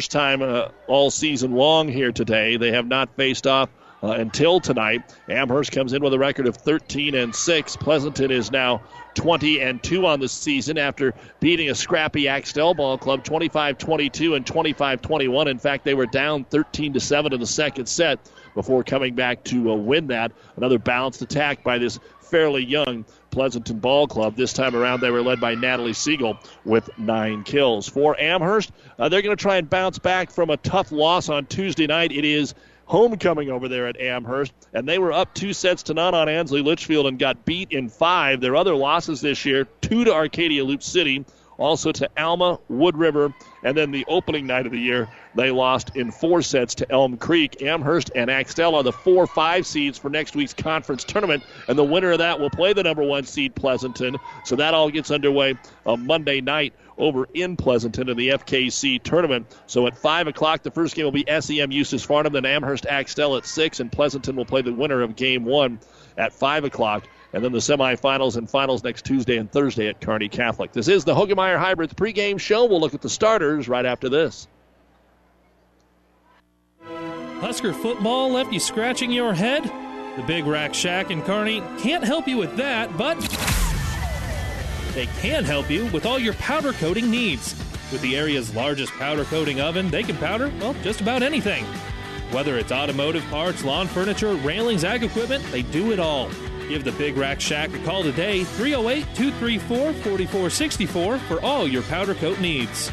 first time uh, all season long here today. They have not faced off uh, until tonight. Amherst comes in with a record of 13 and 6. Pleasanton is now 20 and 2 on the season after beating a scrappy Axtell ball club 25-22 and 25-21. In fact, they were down 13 to 7 in the second set before coming back to uh, win that. Another balanced attack by this fairly young Pleasanton Ball Club. This time around, they were led by Natalie Siegel with nine kills. For Amherst, uh, they're going to try and bounce back from a tough loss on Tuesday night. It is homecoming over there at Amherst, and they were up two sets to none on Ansley Litchfield and got beat in five. Their other losses this year, two to Arcadia Loop City, also to Alma, Wood River, and then the opening night of the year, they lost in four sets to Elm Creek. Amherst and Axtell are the four five seeds for next week's conference tournament, and the winner of that will play the number one seed Pleasanton. So that all gets underway on Monday night over in Pleasanton in the FKC tournament. So at 5 o'clock, the first game will be SEM Eustis Farnam, then Amherst Axtell at 6, and Pleasanton will play the winner of game one at 5 o'clock. And then the semifinals and finals next Tuesday and Thursday at Kearney Catholic. This is the Hoegemeyer Hybrids pregame show. We'll look at the starters right after this. Husker football left you scratching your head? The Big Rack Shack in Kearney can't help you with that, but they can help you with all your powder coating needs. With the area's largest powder coating oven, they can powder, well, just about anything. Whether it's automotive parts, lawn furniture, railings, ag equipment, they do it all. Give the Big Rack Shack a call today, 308 234 4464 for all your powder coat needs.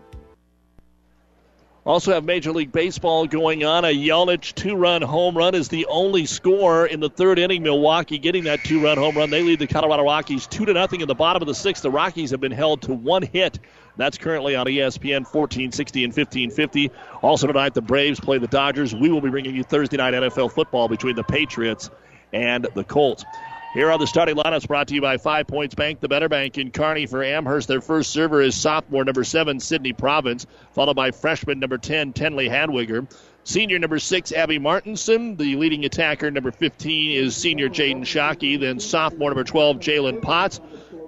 Also have Major League Baseball going on. A Yelich two-run home run is the only score in the third inning. Milwaukee getting that two-run home run. They lead the Colorado Rockies two to nothing in the bottom of the sixth. The Rockies have been held to one hit. That's currently on ESPN 1460 and 1550. Also tonight, the Braves play the Dodgers. We will be bringing you Thursday night NFL football between the Patriots and the Colts. Here are the starting lineups brought to you by Five Points Bank, the better bank in Kearney for Amherst. Their first server is sophomore number seven, Sydney Province, followed by freshman number 10, Tenley Hadwiger. Senior number six, Abby Martinson. The leading attacker, number 15, is senior Jaden Shockey. Then sophomore number 12, Jalen Potts.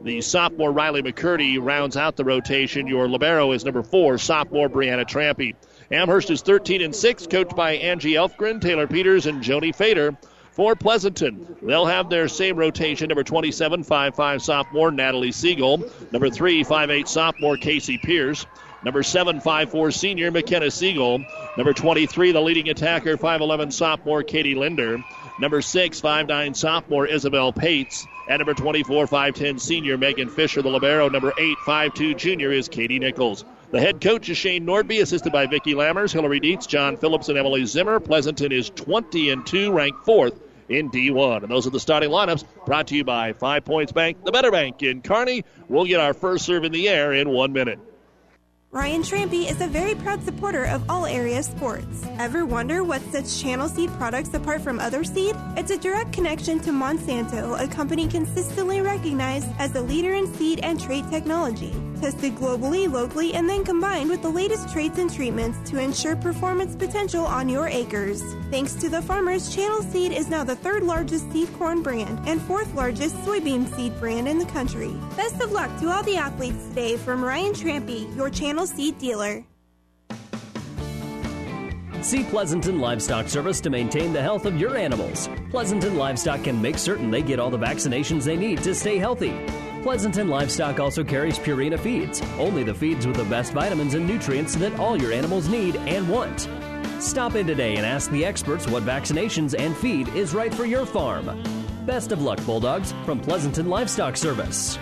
The sophomore Riley McCurdy rounds out the rotation. Your libero is number four, sophomore Brianna Trampy. Amherst is 13 and 6, coached by Angie Elfgren, Taylor Peters, and Joni Fader for Pleasanton. They'll have their same rotation. Number 27, 5'5 sophomore Natalie Siegel. Number 3, 5'8 sophomore Casey Pierce. Number 7, 5'4 senior McKenna Siegel. Number 23, the leading attacker, 5'11 sophomore Katie Linder. Number 6, 5'9 sophomore Isabel Pates. And number 24, 5'10 senior Megan Fisher. The Libero, number 8, 5'2 junior is Katie Nichols. The head coach is Shane Nordby, assisted by Vicki Lammers, Hillary Dietz, John Phillips, and Emily Zimmer. Pleasanton is 20 and 2, ranked fourth in D1. And those are the starting lineups brought to you by Five Points Bank, the better bank in Kearney. We'll get our first serve in the air in one minute. Ryan Trampy is a very proud supporter of all area sports. Ever wonder what sets Channel Seed products apart from other seed? It's a direct connection to Monsanto, a company consistently recognized as a leader in seed and trait technology. Tested globally, locally, and then combined with the latest traits and treatments to ensure performance potential on your acres. Thanks to the farmers, Channel Seed is now the third largest seed corn brand and fourth largest soybean seed brand in the country. Best of luck to all the athletes today from Ryan Trampy, your Channel Seed dealer. See Pleasanton Livestock Service to maintain the health of your animals. Pleasanton Livestock can make certain they get all the vaccinations they need to stay healthy. Pleasanton Livestock also carries Purina feeds, only the feeds with the best vitamins and nutrients that all your animals need and want. Stop in today and ask the experts what vaccinations and feed is right for your farm. Best of luck, Bulldogs, from Pleasanton Livestock Service.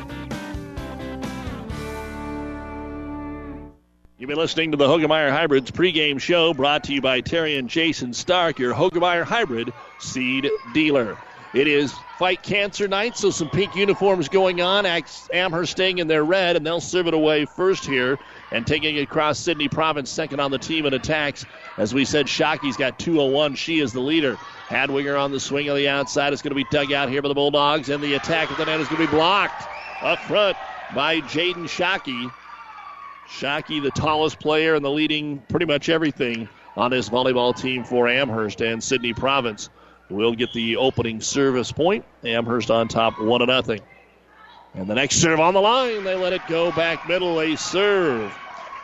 You've been listening to the Hoegemeyer Hybrids pregame show brought to you by Terry and Jason Stark, your Hoegemeyer Hybrid seed dealer. It is Fight Cancer Night, so some pink uniforms going on. Amherst staying in their red, and they'll serve it away first here and taking it across Sydney Province, second on the team in attacks. As we said, Shockey's got 201. She is the leader. Hadwiger on the swing on the outside. It's going to be dug out here by the Bulldogs, and the attack at the net is going to be blocked up front by Jaden Shockey. Shockey, the tallest player and the leading pretty much everything on this volleyball team for Amherst and Sydney Province. Will get the opening service point. Amherst on top, one to nothing. And the next serve on the line, they let it go back middle. A serve.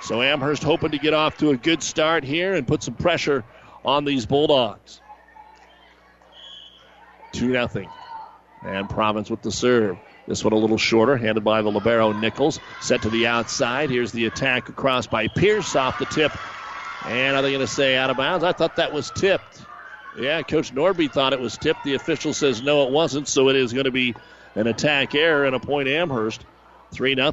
So Amherst hoping to get off to a good start here and put some pressure on these Bulldogs. 2 0. And Province with the serve. This one a little shorter, handed by the Libero Nichols. Set to the outside. Here's the attack across by Pierce off the tip. And are they going to say out of bounds? I thought that was tipped. Yeah, Coach Nordby thought it was tipped. The official says no, it wasn't. So it is going to be an attack error and a point Amherst. 3 0.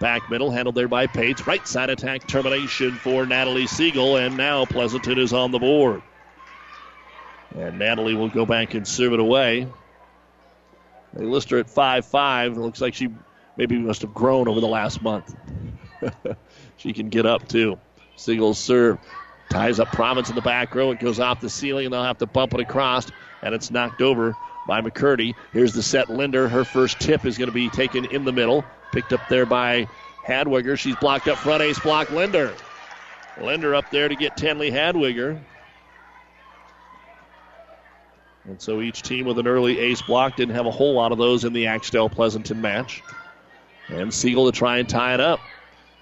Back middle, handled there by Pates. Right side attack termination for Natalie Siegel, and now Pleasanton is on the board. And Natalie will go back and serve it away. They list her at 5 5. It looks like she maybe must have grown over the last month. she can get up too. Siegel's serve ties up Province in the back row. It goes off the ceiling, and they'll have to bump it across, and it's knocked over by McCurdy. Here's the set Linder. Her first tip is going to be taken in the middle. Picked up there by Hadwiger. She's blocked up front. Ace block Linder. Linder up there to get Tenley Hadwiger. And so each team with an early ace block didn't have a whole lot of those in the Axtell Pleasanton match. And Siegel to try and tie it up.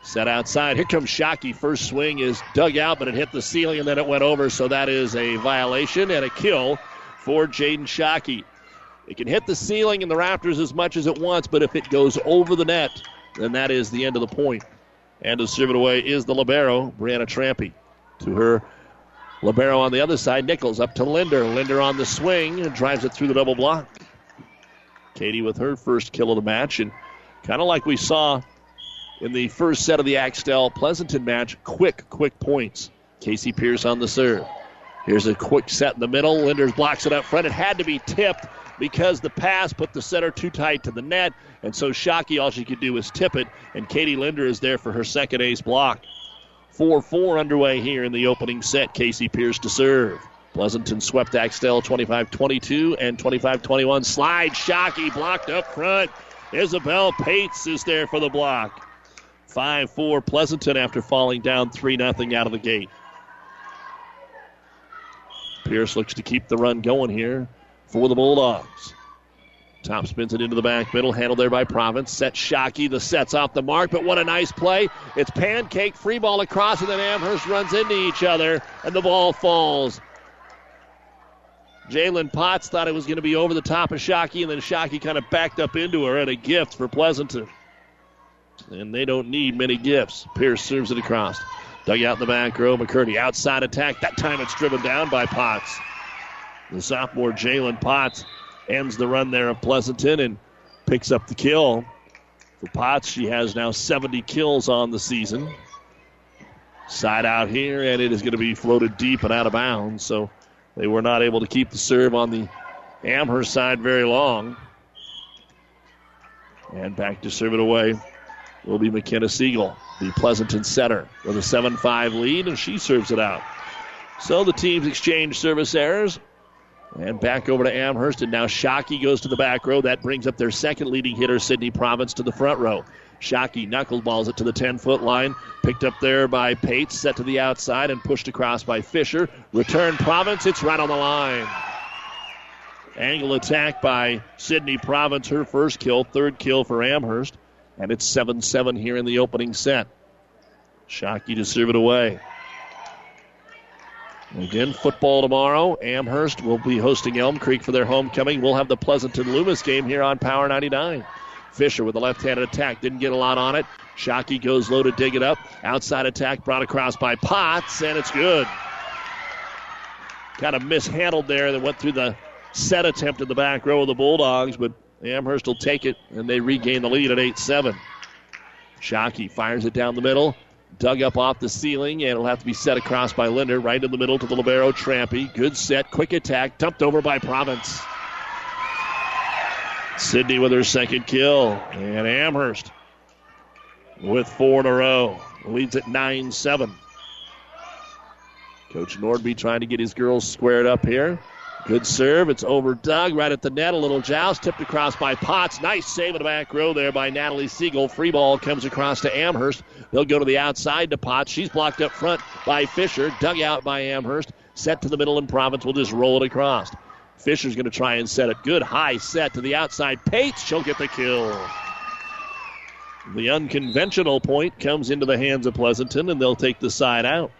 Set outside. Here comes Shockey. First swing is dug out, but it hit the ceiling and then it went over. So that is a violation and a kill for Jaden Shockey. It can hit the ceiling and the Raptors as much as it wants, but if it goes over the net, then that is the end of the point. And to serve it away is the Libero, Brianna Trampy. To her Libero on the other side, Nichols up to Linder. Linder on the swing and drives it through the double block. Katie with her first kill of the match, and kind of like we saw in the first set of the Axtell Pleasanton match, quick, quick points. Casey Pierce on the serve. Here's a quick set in the middle. Linders blocks it up front. It had to be tipped because the pass put the center too tight to the net. And so Shockey, all she could do was tip it. And Katie Linder is there for her second ace block. 4 4 underway here in the opening set. Casey Pierce to serve. Pleasanton swept Axtell 25 22 and 25 21. Slide Shockey blocked up front. Isabel Pates is there for the block. 5 4 Pleasanton after falling down 3 0 out of the gate. Pierce looks to keep the run going here for the Bulldogs. Top spins it into the back middle, handled there by Province. Set Shockey, the set's off the mark, but what a nice play. It's pancake, free ball across, and then Amherst runs into each other, and the ball falls. Jalen Potts thought it was going to be over the top of Shockey, and then Shockey kind of backed up into her, and a gift for Pleasanton. And they don't need many gifts. Pierce serves it across. Dug out in the back row. McCurdy outside attack. That time it's driven down by Potts. The sophomore Jalen Potts ends the run there of Pleasanton and picks up the kill. For Potts, she has now 70 kills on the season. Side out here, and it is going to be floated deep and out of bounds. So they were not able to keep the serve on the Amherst side very long. And back to serve it away will be McKenna Siegel, the Pleasanton setter, with a 7 5 lead, and she serves it out. So the teams exchange service errors. And back over to Amherst, and now Shockey goes to the back row. That brings up their second leading hitter, Sydney Province, to the front row. Shockey knuckleballs it to the 10 foot line. Picked up there by Pates, set to the outside, and pushed across by Fisher. Return Province, it's right on the line. Angle attack by Sydney Province, her first kill, third kill for Amherst. And it's 7 7 here in the opening set. Shockey to serve it away. Again, football tomorrow. Amherst will be hosting Elm Creek for their homecoming. We'll have the Pleasanton Loomis game here on Power 99. Fisher with a left handed attack. Didn't get a lot on it. Shockey goes low to dig it up. Outside attack brought across by Potts, and it's good. Kind of mishandled there that went through the set attempt in the back row of the Bulldogs, but Amherst will take it, and they regain the lead at 8 7. Shockey fires it down the middle. Dug up off the ceiling, and it'll have to be set across by Linder. Right in the middle to the Libero Trampy. Good set, quick attack, dumped over by Province. Sydney with her second kill. And Amherst with four in a row. Leads at 9 7. Coach Nordby trying to get his girls squared up here. Good serve. It's over Doug right at the net. A little joust tipped across by Potts. Nice save in the back row there by Natalie Siegel. Free ball comes across to Amherst. They'll go to the outside to Potts. She's blocked up front by Fisher. Dug out by Amherst. Set to the middle and Province will just roll it across. Fisher's going to try and set it. Good high set to the outside. Pates, she'll get the kill. The unconventional point comes into the hands of Pleasanton, and they'll take the side out.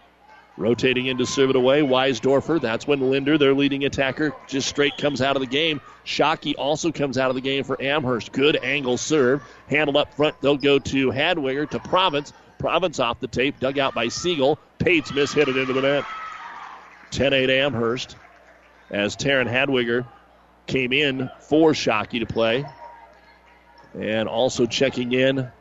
Rotating in to serve it away, Weisdorfer. That's when Linder, their leading attacker, just straight comes out of the game. Shockey also comes out of the game for Amherst. Good angle serve. Handled up front. They'll go to Hadwiger to Province. Province off the tape, dug out by Siegel. Pates miss hit it into the net. 10 8 Amherst as Taryn Hadwiger came in for Shockey to play. And also checking in.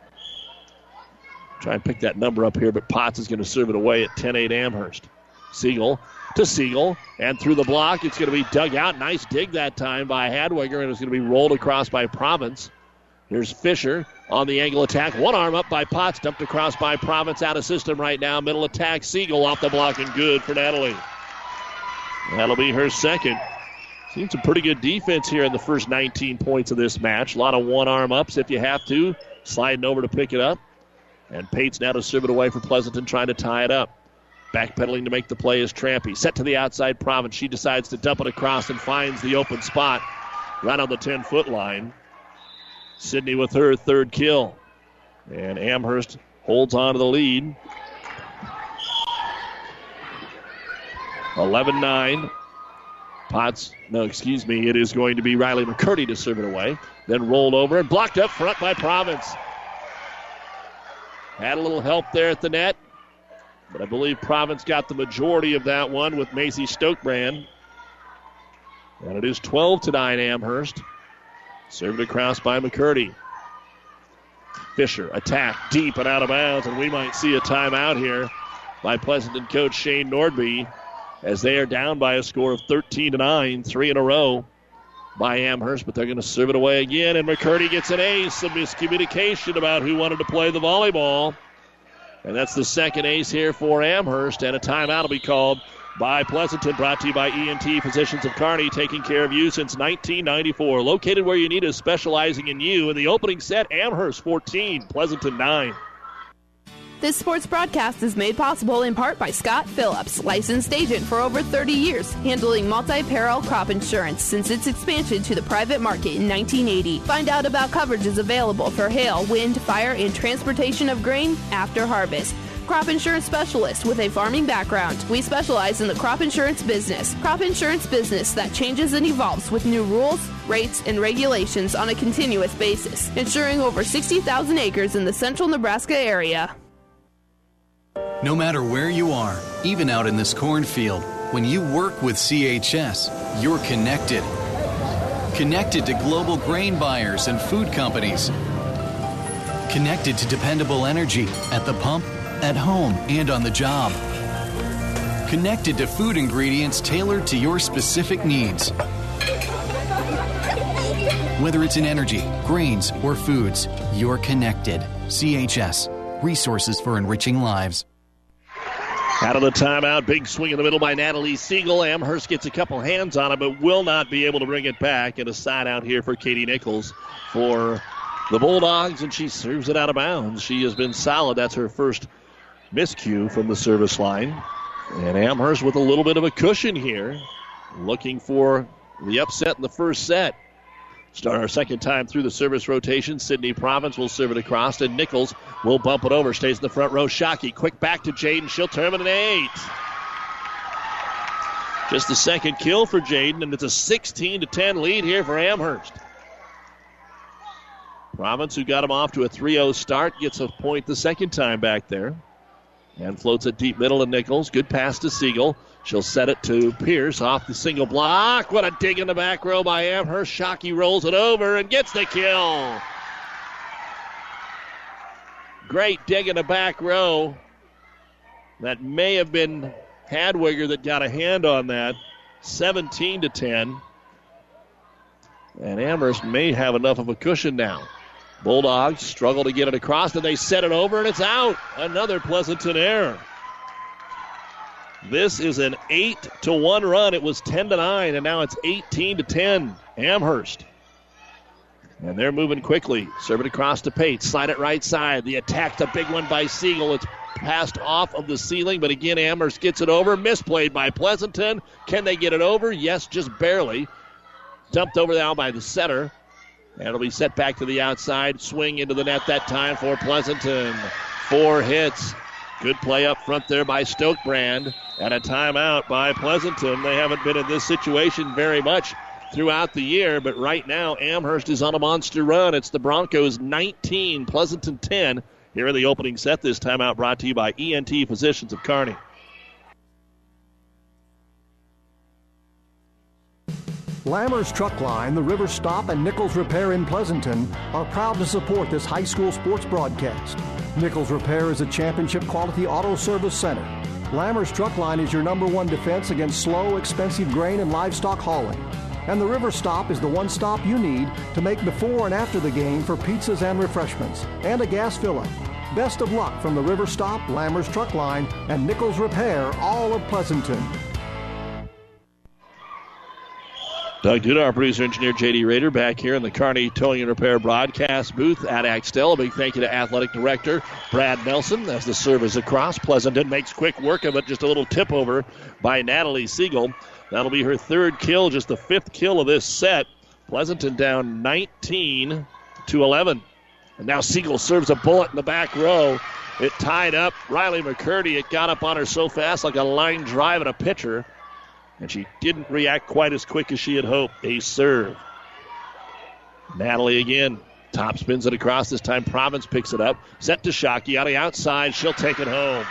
Try and pick that number up here, but Potts is going to serve it away at 10 8 Amherst. Siegel to Siegel, and through the block, it's going to be dug out. Nice dig that time by Hadwiger, and it's going to be rolled across by Province. Here's Fisher on the angle attack. One arm up by Potts, dumped across by Province out of system right now. Middle attack, Siegel off the block and good for Natalie. That'll be her second. Seen some pretty good defense here in the first 19 points of this match. A lot of one arm ups if you have to. Sliding over to pick it up. And Pates now to serve it away for Pleasanton, trying to tie it up. Backpedaling to make the play is Trampy. Set to the outside Province. She decides to dump it across and finds the open spot right on the 10 foot line. Sydney with her third kill. And Amherst holds on to the lead. 11 9. Potts, no, excuse me, it is going to be Riley McCurdy to serve it away. Then rolled over and blocked up front by Province. Had a little help there at the net, but I believe Province got the majority of that one with Macy Stokebrand. And it is 12 to 9 Amherst. Served across by McCurdy. Fisher attack deep and out of bounds, and we might see a timeout here by Pleasanton coach Shane Nordby as they are down by a score of 13 to 9, three in a row by Amherst, but they're going to serve it away again. And McCurdy gets an ace. Some miscommunication about who wanted to play the volleyball. And that's the second ace here for Amherst. And a timeout will be called by Pleasanton, brought to you by ENT Physicians of Kearney, taking care of you since 1994. Located where you need us, specializing in you. In the opening set, Amherst 14, Pleasanton 9. This sports broadcast is made possible in part by Scott Phillips, licensed agent for over 30 years, handling multi-peril crop insurance since its expansion to the private market in 1980. Find out about coverages available for hail, wind, fire, and transportation of grain after harvest crop insurance specialist with a farming background. We specialize in the crop insurance business. Crop insurance business that changes and evolves with new rules, rates, and regulations on a continuous basis, insuring over 60,000 acres in the central Nebraska area. No matter where you are, even out in this cornfield, when you work with CHS, you're connected. Connected to global grain buyers and food companies. Connected to dependable energy at the pump, at home, and on the job. Connected to food ingredients tailored to your specific needs. Whether it's in energy, grains, or foods, you're connected. CHS, resources for enriching lives. Out of the timeout, big swing in the middle by Natalie Siegel. Amherst gets a couple hands on it, but will not be able to bring it back. And a side out here for Katie Nichols for the Bulldogs, and she serves it out of bounds. She has been solid. That's her first miscue from the service line. And Amherst with a little bit of a cushion here, looking for the upset in the first set. Start our second time through the service rotation. Sydney Province will serve it across, and Nichols will bump it over. Stays in the front row. Shockey, quick back to Jaden. She'll terminate. eight. Just the second kill for Jaden, and it's a 16 to 10 lead here for Amherst. Province, who got him off to a 3 0 start, gets a point the second time back there. And floats it deep middle to Nichols. Good pass to Siegel. She'll set it to Pierce off the single block. What a dig in the back row by Amherst. Shockey rolls it over and gets the kill. Great dig in the back row. That may have been Hadwiger that got a hand on that. 17 to 10. And Amherst may have enough of a cushion now. Bulldogs struggle to get it across, and they set it over, and it's out. Another Pleasanton error. This is an 8 to 1 run. It was 10 to 9, and now it's 18 to 10. Amherst. And they're moving quickly. Serve it across to Pate. Slide it right side. The attack, the big one by Siegel. It's passed off of the ceiling, but again, Amherst gets it over. Misplayed by Pleasanton. Can they get it over? Yes, just barely. Dumped over now by the setter. And it'll be set back to the outside. Swing into the net that time for Pleasanton. Four hits. Good play up front there by Stokebrand. And a timeout by Pleasanton. They haven't been in this situation very much throughout the year, but right now Amherst is on a monster run. It's the Broncos 19, Pleasanton 10 here in the opening set. This timeout brought to you by ENT Physicians of Kearney. Lammers Truck Line, the River Stop, and Nichols Repair in Pleasanton are proud to support this high school sports broadcast. Nichols Repair is a championship quality auto service center. Lammers Truck Line is your number one defense against slow, expensive grain and livestock hauling. And the River Stop is the one stop you need to make before and after the game for pizzas and refreshments and a gas fill up. Best of luck from the River Stop, Lammers Truck Line, and Nichols Repair, all of Pleasanton. Doug Duda, our producer engineer JD Rader, back here in the Kearney Towing and Repair broadcast booth at Axtell. A big thank you to athletic director Brad Nelson as the serve is across. Pleasanton makes quick work of it, just a little tip over by Natalie Siegel. That'll be her third kill, just the fifth kill of this set. Pleasanton down 19 to 11. And now Siegel serves a bullet in the back row. It tied up Riley McCurdy. It got up on her so fast like a line drive at a pitcher and she didn't react quite as quick as she had hoped. A serve. Natalie again. Top spins it across. This time Province picks it up. Set to Shockey on the outside. She'll take it home.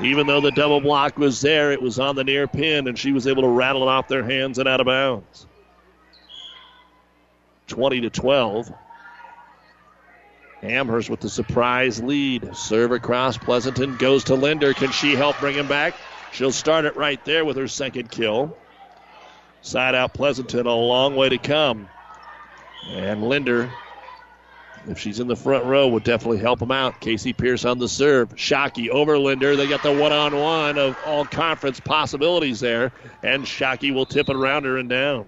Even though the double block was there, it was on the near pin, and she was able to rattle it off their hands and out of bounds. 20 to 12. Amherst with the surprise lead. Serve across. Pleasanton goes to Linder. Can she help bring him back? She'll start it right there with her second kill. Side out Pleasanton, a long way to come. And Linder, if she's in the front row, would definitely help them out. Casey Pierce on the serve. Shockey over Linder. They got the one on one of all conference possibilities there. And Shockey will tip it around her and down.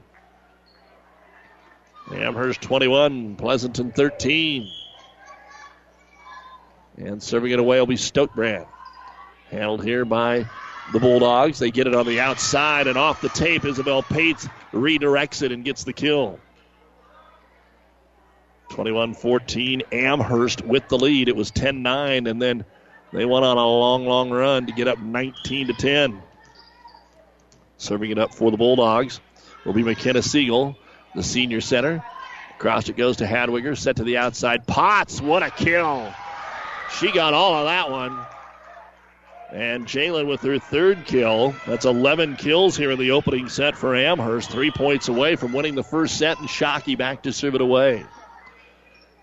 Amherst 21, Pleasanton 13. And serving it away will be Stokebrand. Handled here by the Bulldogs. They get it on the outside and off the tape. Isabel Pates redirects it and gets the kill. 21 14. Amherst with the lead. It was 10 9, and then they went on a long, long run to get up 19 to 10. Serving it up for the Bulldogs will be McKenna Siegel, the senior center. Across it goes to Hadwiger, set to the outside. Potts, what a kill! She got all of that one. And Jalen with her third kill. That's 11 kills here in the opening set for Amherst. Three points away from winning the first set, and Shockey back to serve it away.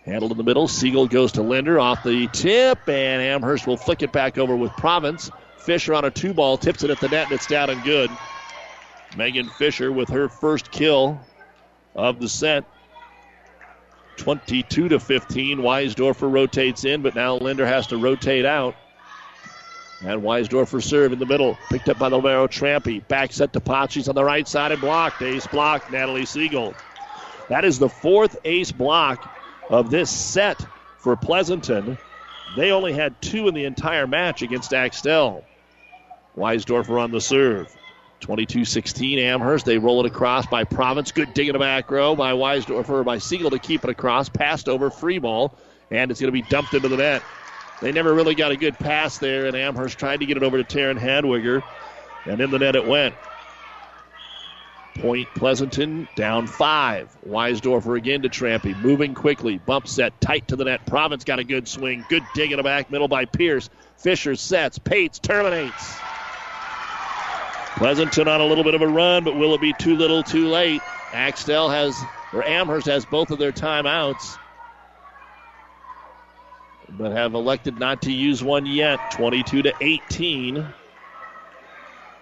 Handled in the middle. Siegel goes to Linder off the tip, and Amherst will flick it back over with Province. Fisher on a two ball tips it at the net, and it's down and good. Megan Fisher with her first kill of the set. 22 to 15. Weisdorfer rotates in, but now Linder has to rotate out. And Weisdorfer serve in the middle. Picked up by the Libero Trampy. Back set to Potts. on the right side and blocked. Ace block, Natalie Siegel. That is the fourth ace block of this set for Pleasanton. They only had two in the entire match against Axtell. Weisdorfer on the serve. 22 16 Amherst. They roll it across by Province. Good dig in the back row by Weisdorfer by Siegel to keep it across. Passed over, free ball, and it's going to be dumped into the net. They never really got a good pass there, and Amherst tried to get it over to Taryn Hadwiger, and in the net it went. Point Pleasanton down five. Weisdorfer again to Trampy. Moving quickly. Bump set tight to the net. Province got a good swing. Good dig in the back middle by Pierce. Fisher sets. Pates terminates. Pleasanton on a little bit of a run, but will it be too little too late? Axtell has, or Amherst has both of their timeouts but have elected not to use one yet. 22 to 18.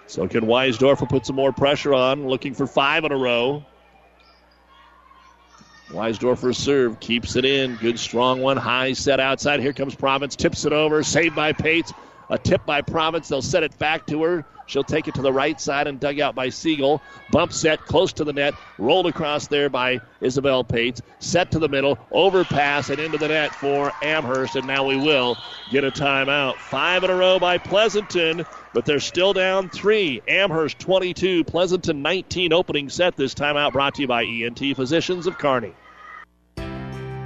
So can Weisdorfer put some more pressure on, looking for five in a row. Weisdorfer serve keeps it in. Good strong one. High set outside. Here comes Province. Tips it over. Saved by Pates. A tip by Province. They'll set it back to her. She'll take it to the right side and dug out by Siegel. Bump set close to the net. Rolled across there by Isabel Pates. Set to the middle. Overpass and into the net for Amherst. And now we will get a timeout. Five in a row by Pleasanton, but they're still down three. Amherst 22, Pleasanton 19 opening set. This timeout brought to you by ENT Physicians of Kearney.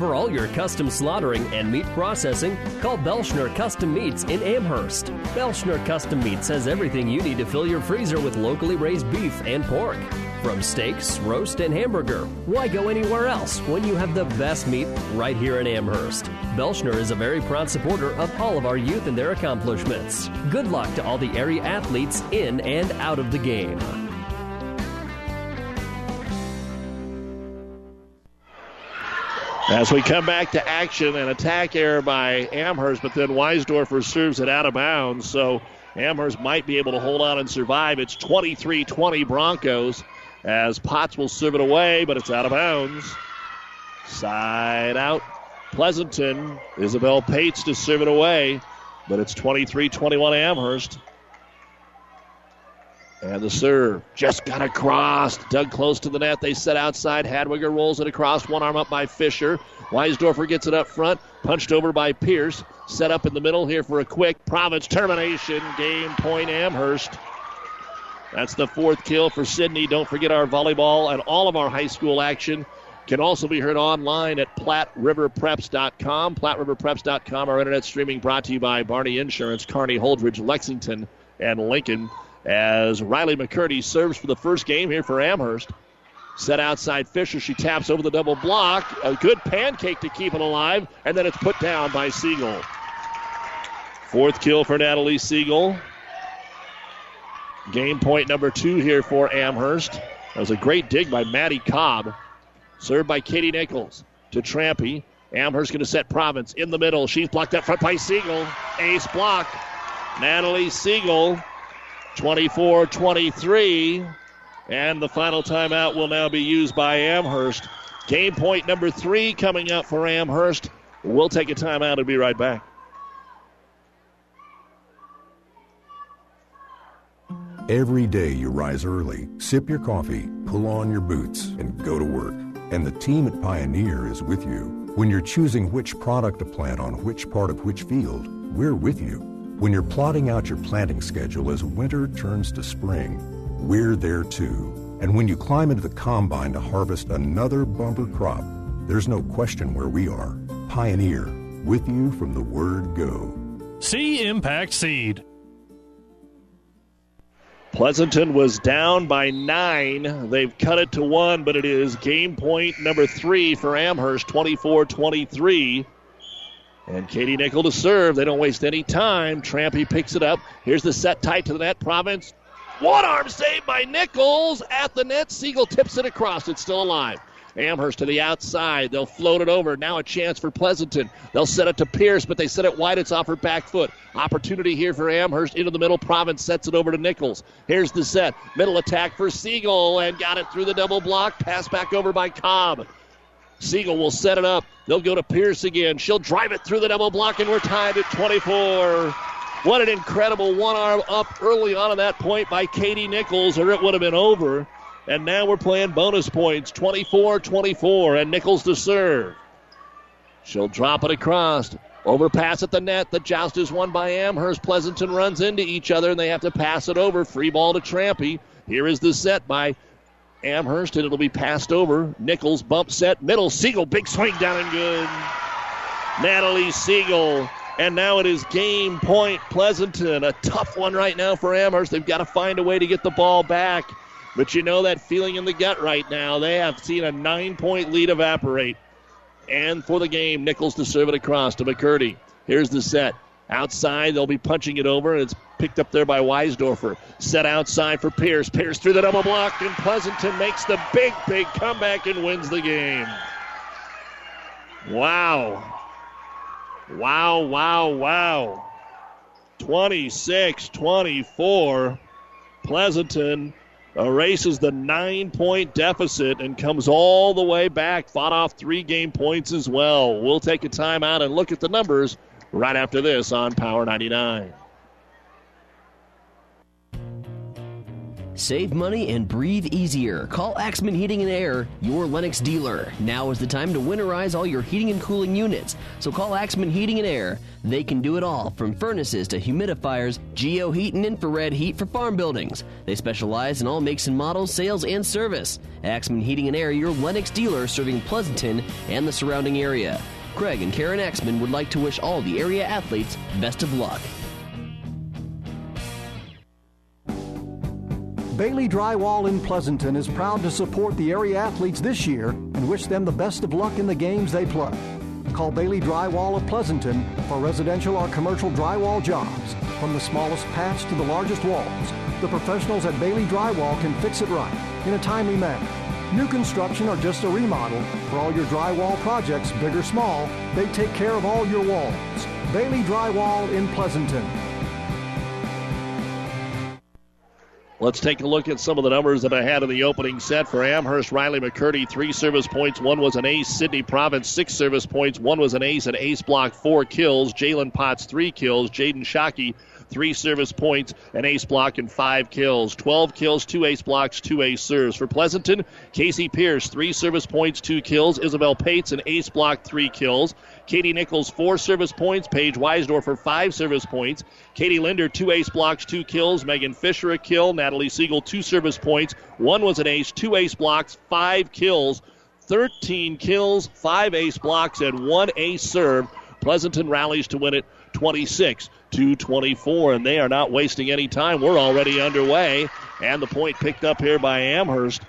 For all your custom slaughtering and meat processing, call Belschner Custom Meats in Amherst. Belschner Custom Meats has everything you need to fill your freezer with locally raised beef and pork. From steaks, roast, and hamburger, why go anywhere else when you have the best meat right here in Amherst? Belschner is a very proud supporter of all of our youth and their accomplishments. Good luck to all the area athletes in and out of the game. As we come back to action, an attack error by Amherst, but then Weisdorfer serves it out of bounds. So Amherst might be able to hold on and survive. It's 23 20 Broncos as Potts will serve it away, but it's out of bounds. Side out. Pleasanton. Isabel Pates to serve it away, but it's 23 21 Amherst. And the serve just got across. Dug close to the net. They set outside. Hadwiger rolls it across. One arm up by Fisher. Weisdorfer gets it up front. Punched over by Pierce. Set up in the middle here for a quick Province termination. Game point Amherst. That's the fourth kill for Sydney. Don't forget our volleyball and all of our high school action can also be heard online at PlatteRiverPreps.com. PlatteRiverPreps.com, our internet streaming brought to you by Barney Insurance, Kearney, Holdrege, Lexington, and Lincoln as Riley McCurdy serves for the first game here for Amherst. Set outside Fisher. She taps over the double block. A good pancake to keep it alive, and then it's put down by Siegel. Fourth kill for Natalie Siegel. Game point number two here for Amherst. That was a great dig by Maddie Cobb. Served by Katie Nichols to Trampy. Amherst going to set Province in the middle. She's blocked up front by Siegel. Ace block. Natalie Siegel 24 23. And the final timeout will now be used by Amherst. Game point number three coming up for Amherst. We'll take a timeout and be right back. Every day you rise early, sip your coffee, pull on your boots, and go to work. And the team at Pioneer is with you. When you're choosing which product to plant on which part of which field, we're with you. When you're plotting out your planting schedule as winter turns to spring, we're there too. And when you climb into the combine to harvest another bumper crop, there's no question where we are. Pioneer, with you from the word go. See Impact Seed. Pleasanton was down by nine. They've cut it to one, but it is game point number three for Amherst, 24 23. And Katie Nichols to serve. They don't waste any time. Trampy picks it up. Here's the set tight to the net. Province. One arm save by Nichols at the net. Siegel tips it across. It's still alive. Amherst to the outside. They'll float it over. Now a chance for Pleasanton. They'll set it to Pierce, but they set it wide. It's off her back foot. Opportunity here for Amherst into the middle. Province sets it over to Nichols. Here's the set. Middle attack for Siegel and got it through the double block. Pass back over by Cobb. Siegel will set it up. They'll go to Pierce again. She'll drive it through the double block, and we're tied at 24. What an incredible one arm up early on at that point by Katie Nichols, or it would have been over. And now we're playing bonus points 24 24, and Nichols to serve. She'll drop it across. Overpass at the net. The joust is won by Amherst. Pleasanton runs into each other, and they have to pass it over. Free ball to Trampy. Here is the set by Amherst, and it'll be passed over. Nichols bump set, middle. Siegel, big swing down and good. Natalie Siegel. And now it is game point Pleasanton. A tough one right now for Amherst. They've got to find a way to get the ball back. But you know that feeling in the gut right now. They have seen a nine point lead evaporate. And for the game, Nichols to serve it across to McCurdy. Here's the set. Outside, they'll be punching it over, and it's picked up there by Weisdorfer. Set outside for Pierce. Pierce through the double block, and Pleasanton makes the big, big comeback and wins the game. Wow. Wow, wow, wow. 26 24. Pleasanton erases the nine point deficit and comes all the way back. Fought off three game points as well. We'll take a timeout and look at the numbers right after this on Power 99. Save money and breathe easier. Call Axman Heating and Air, your Lennox dealer. Now is the time to winterize all your heating and cooling units. So call Axman Heating and Air. They can do it all, from furnaces to humidifiers, geo heat and infrared heat for farm buildings. They specialize in all makes and models, sales, and service. Axman Heating and Air, your Lennox dealer serving Pleasanton and the surrounding area. Craig and Karen Axman would like to wish all the area athletes best of luck. Bailey Drywall in Pleasanton is proud to support the area athletes this year and wish them the best of luck in the games they play. Call Bailey Drywall of Pleasanton for residential or commercial drywall jobs. From the smallest patch to the largest walls, the professionals at Bailey Drywall can fix it right in a timely manner. New construction or just a remodel, for all your drywall projects, big or small, they take care of all your walls. Bailey Drywall in Pleasanton. Let's take a look at some of the numbers that I had in the opening set for Amherst. Riley McCurdy, three service points. One was an ace. Sydney Province, six service points. One was an ace. An ace block, four kills. Jalen Potts, three kills. Jaden Shockey, three service points, an ace block, and five kills. 12 kills, two ace blocks, two ace serves. For Pleasanton, Casey Pierce, three service points, two kills. Isabel Pates, an ace block, three kills. Katie Nichols, four service points. Paige Weisdorfer, five service points. Katie Linder, two ace blocks, two kills. Megan Fisher, a kill. Natalie Siegel, two service points. One was an ace, two ace blocks, five kills. 13 kills, five ace blocks, and one ace serve. Pleasanton rallies to win it 26 to 24, and they are not wasting any time. We're already underway, and the point picked up here by Amherst.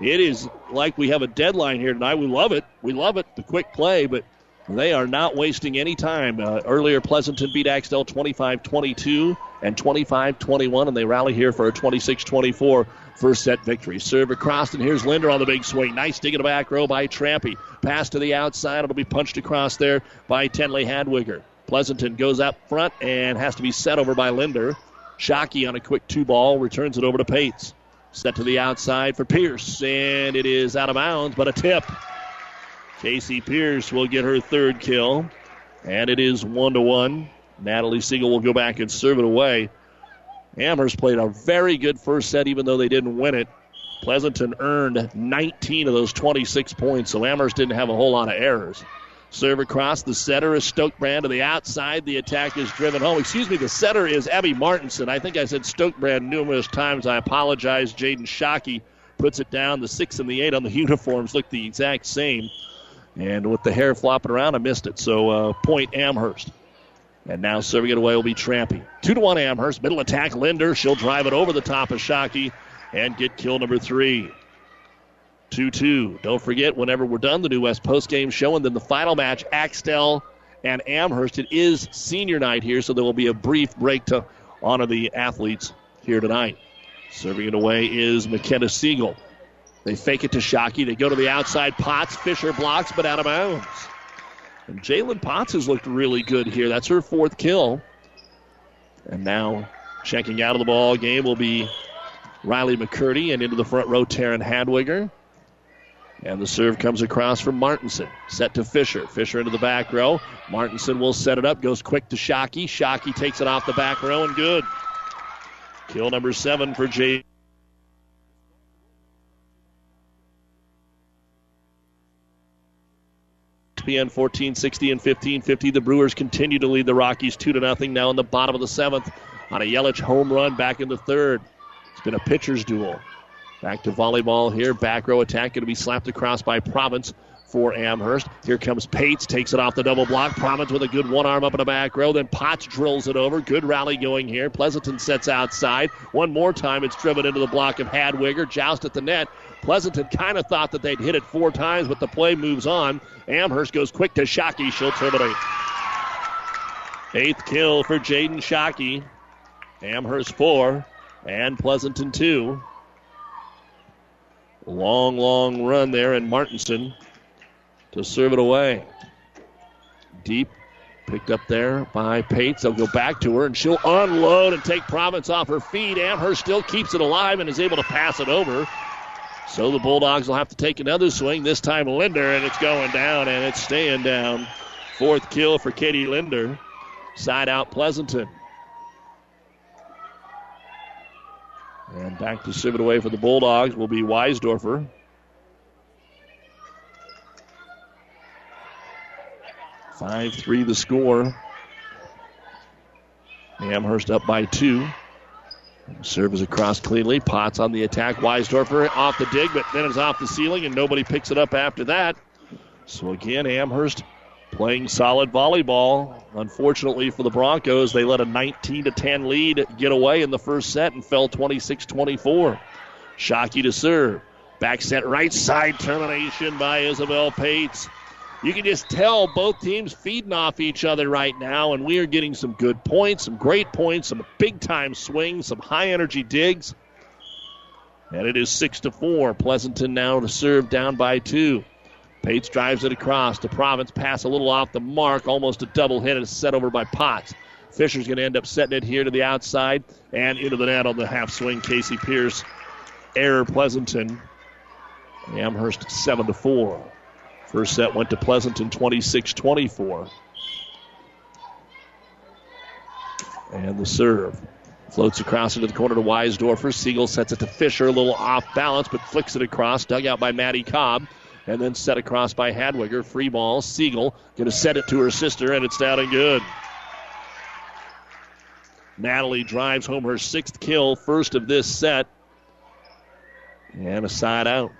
It is like we have a deadline here tonight. We love it. We love it, the quick play, but they are not wasting any time. Uh, earlier, Pleasanton beat Axtell 25 22 and 25 21, and they rally here for a 26 24 first set victory. Serve across, and here's Linder on the big swing. Nice dig in the back row by Trampy. Pass to the outside. It'll be punched across there by Tenley Hadwiger. Pleasanton goes up front and has to be set over by Linder. Shockey on a quick two ball returns it over to Pates. Set to the outside for Pierce, and it is out of bounds, but a tip. Casey Pierce will get her third kill, and it is one to one. Natalie Siegel will go back and serve it away. Amherst played a very good first set, even though they didn't win it. Pleasanton earned 19 of those 26 points, so Amherst didn't have a whole lot of errors. Serve across. The setter is Stokebrand to the outside. The attack is driven home. Excuse me, the setter is Abby Martinson. I think I said Stokebrand numerous times. I apologize. Jaden Shockey puts it down. The six and the eight on the uniforms look the exact same. And with the hair flopping around, I missed it. So uh, point Amherst. And now serving it away will be Trampy. Two to one Amherst. Middle attack Linder. She'll drive it over the top of Shockey and get kill number three. 2 2. Don't forget, whenever we're done, the New West post game show, and then the final match, Axtell and Amherst. It is senior night here, so there will be a brief break to honor the athletes here tonight. Serving it away is McKenna Siegel. They fake it to Shockey. They go to the outside. Potts. Fisher blocks, but out of bounds. And Jalen Potts has looked really good here. That's her fourth kill. And now checking out of the ball game will be Riley McCurdy and into the front row, Taryn Hadwiger. And the serve comes across from Martinson. Set to Fisher. Fisher into the back row. Martinson will set it up. Goes quick to Shockey. Shockey takes it off the back row and good. Kill number seven for Jay. ESPN 1460 and 1550. The Brewers continue to lead the Rockies 2 to nothing now in the bottom of the seventh on a Yelich home run back in the third. It's been a pitcher's duel. Back to volleyball here. Back row attack going to be slapped across by Province. for Amherst. Here comes Pates, takes it off the double block. Province with a good one arm up in the back row. Then Potts drills it over. Good rally going here. Pleasanton sets outside. One more time, it's driven into the block of Hadwiger. Joust at the net. Pleasanton kind of thought that they'd hit it four times, but the play moves on. Amherst goes quick to Shockey. She'll terminate. Eighth kill for Jaden Shockey. Amherst four and Pleasanton two. Long, long run there, and Martinson to serve it away. Deep, picked up there by Pates. They'll go back to her, and she'll unload and take Province off her feet. Amherst still keeps it alive and is able to pass it over. So the Bulldogs will have to take another swing. This time Linder, and it's going down, and it's staying down. Fourth kill for Katie Linder. Side out Pleasanton. And back to serve it away for the Bulldogs will be Weisdorfer. Five three the score. Amherst up by two. Serve is across cleanly. Potts on the attack. Weisdorfer off the dig, but then it's off the ceiling, and nobody picks it up after that. So again, Amherst playing solid volleyball. Unfortunately for the Broncos, they let a 19 to 10 lead get away in the first set and fell 26 24. Shockey to serve. Back set right side termination by Isabel Pates. You can just tell both teams feeding off each other right now, and we are getting some good points, some great points, some big time swings, some high energy digs. And it is six to four. Pleasanton now to serve down by two. Pates drives it across to Province. Pass a little off the mark. Almost a double hit. It's set over by Potts. Fisher's going to end up setting it here to the outside and into the net on the half swing. Casey Pierce, error Pleasanton. Amherst 7 to 4. First set went to Pleasanton 26 24. And the serve. Floats across into the corner to Weisdorfer. Siegel sets it to Fisher. A little off balance, but flicks it across. Dug out by Maddie Cobb and then set across by Hadwiger. Free ball. Siegel going to set it to her sister, and it's down and good. Natalie drives home her sixth kill, first of this set. And a side out.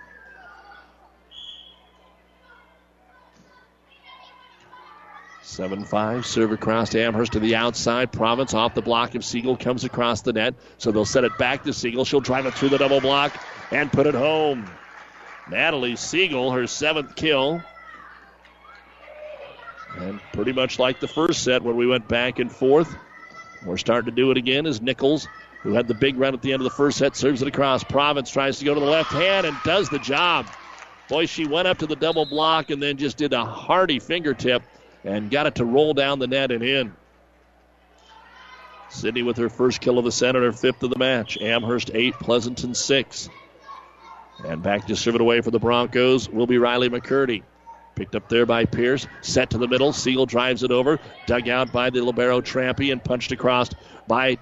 Seven five serve across to Amherst to the outside. Province off the block of Siegel comes across the net, so they'll set it back to Siegel. She'll drive it through the double block and put it home. Natalie Siegel, her seventh kill. And pretty much like the first set when we went back and forth, we're starting to do it again as Nichols, who had the big run at the end of the first set, serves it across. Province tries to go to the left hand and does the job. Boy, she went up to the double block and then just did a hearty fingertip and got it to roll down the net and in. Sydney with her first kill of the set and her fifth of the match. Amherst eight, Pleasanton six. And back to serve it away for the Broncos will be Riley McCurdy. Picked up there by Pierce. Set to the middle. Siegel drives it over. Dug out by the Libero Trampy and punched across by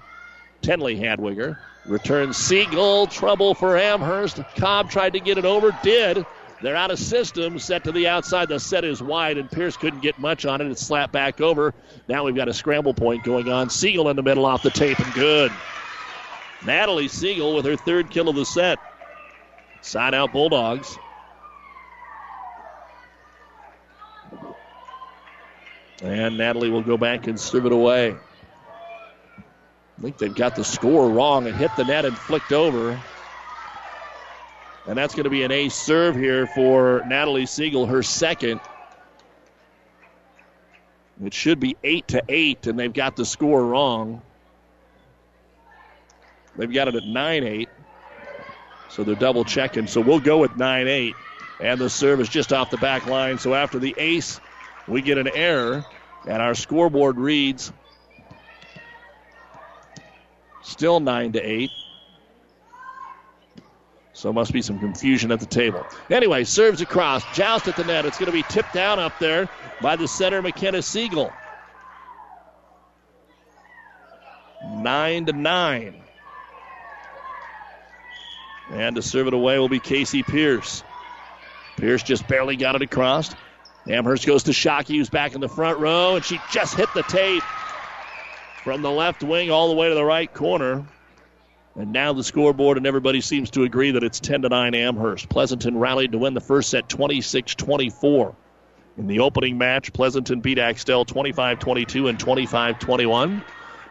Tenley Hadwiger. Returns Siegel. Trouble for Amherst. Cobb tried to get it over. Did. They're out of system. Set to the outside. The set is wide, and Pierce couldn't get much on it. It slapped back over. Now we've got a scramble point going on. Siegel in the middle off the tape and good. Natalie Siegel with her third kill of the set. Side out Bulldogs. And Natalie will go back and serve it away. I think they've got the score wrong. It hit the net and flicked over. And that's going to be an ace serve here for Natalie Siegel, her second. It should be 8 to 8, and they've got the score wrong. They've got it at 9 8. So they're double checking. So we'll go with 9 8. And the serve is just off the back line. So after the ace, we get an error. And our scoreboard reads still 9 to 8. So must be some confusion at the table. Anyway, serves across, joust at the net. It's going to be tipped down up there by the center, McKenna Siegel. Nine to nine. And to serve it away will be Casey Pierce. Pierce just barely got it across. Amherst goes to Shockey, who's back in the front row, and she just hit the tape from the left wing all the way to the right corner. And now the scoreboard, and everybody seems to agree that it's 10 to 9 Amherst. Pleasanton rallied to win the first set 26 24. In the opening match, Pleasanton beat Axtell 25 22 and 25 21.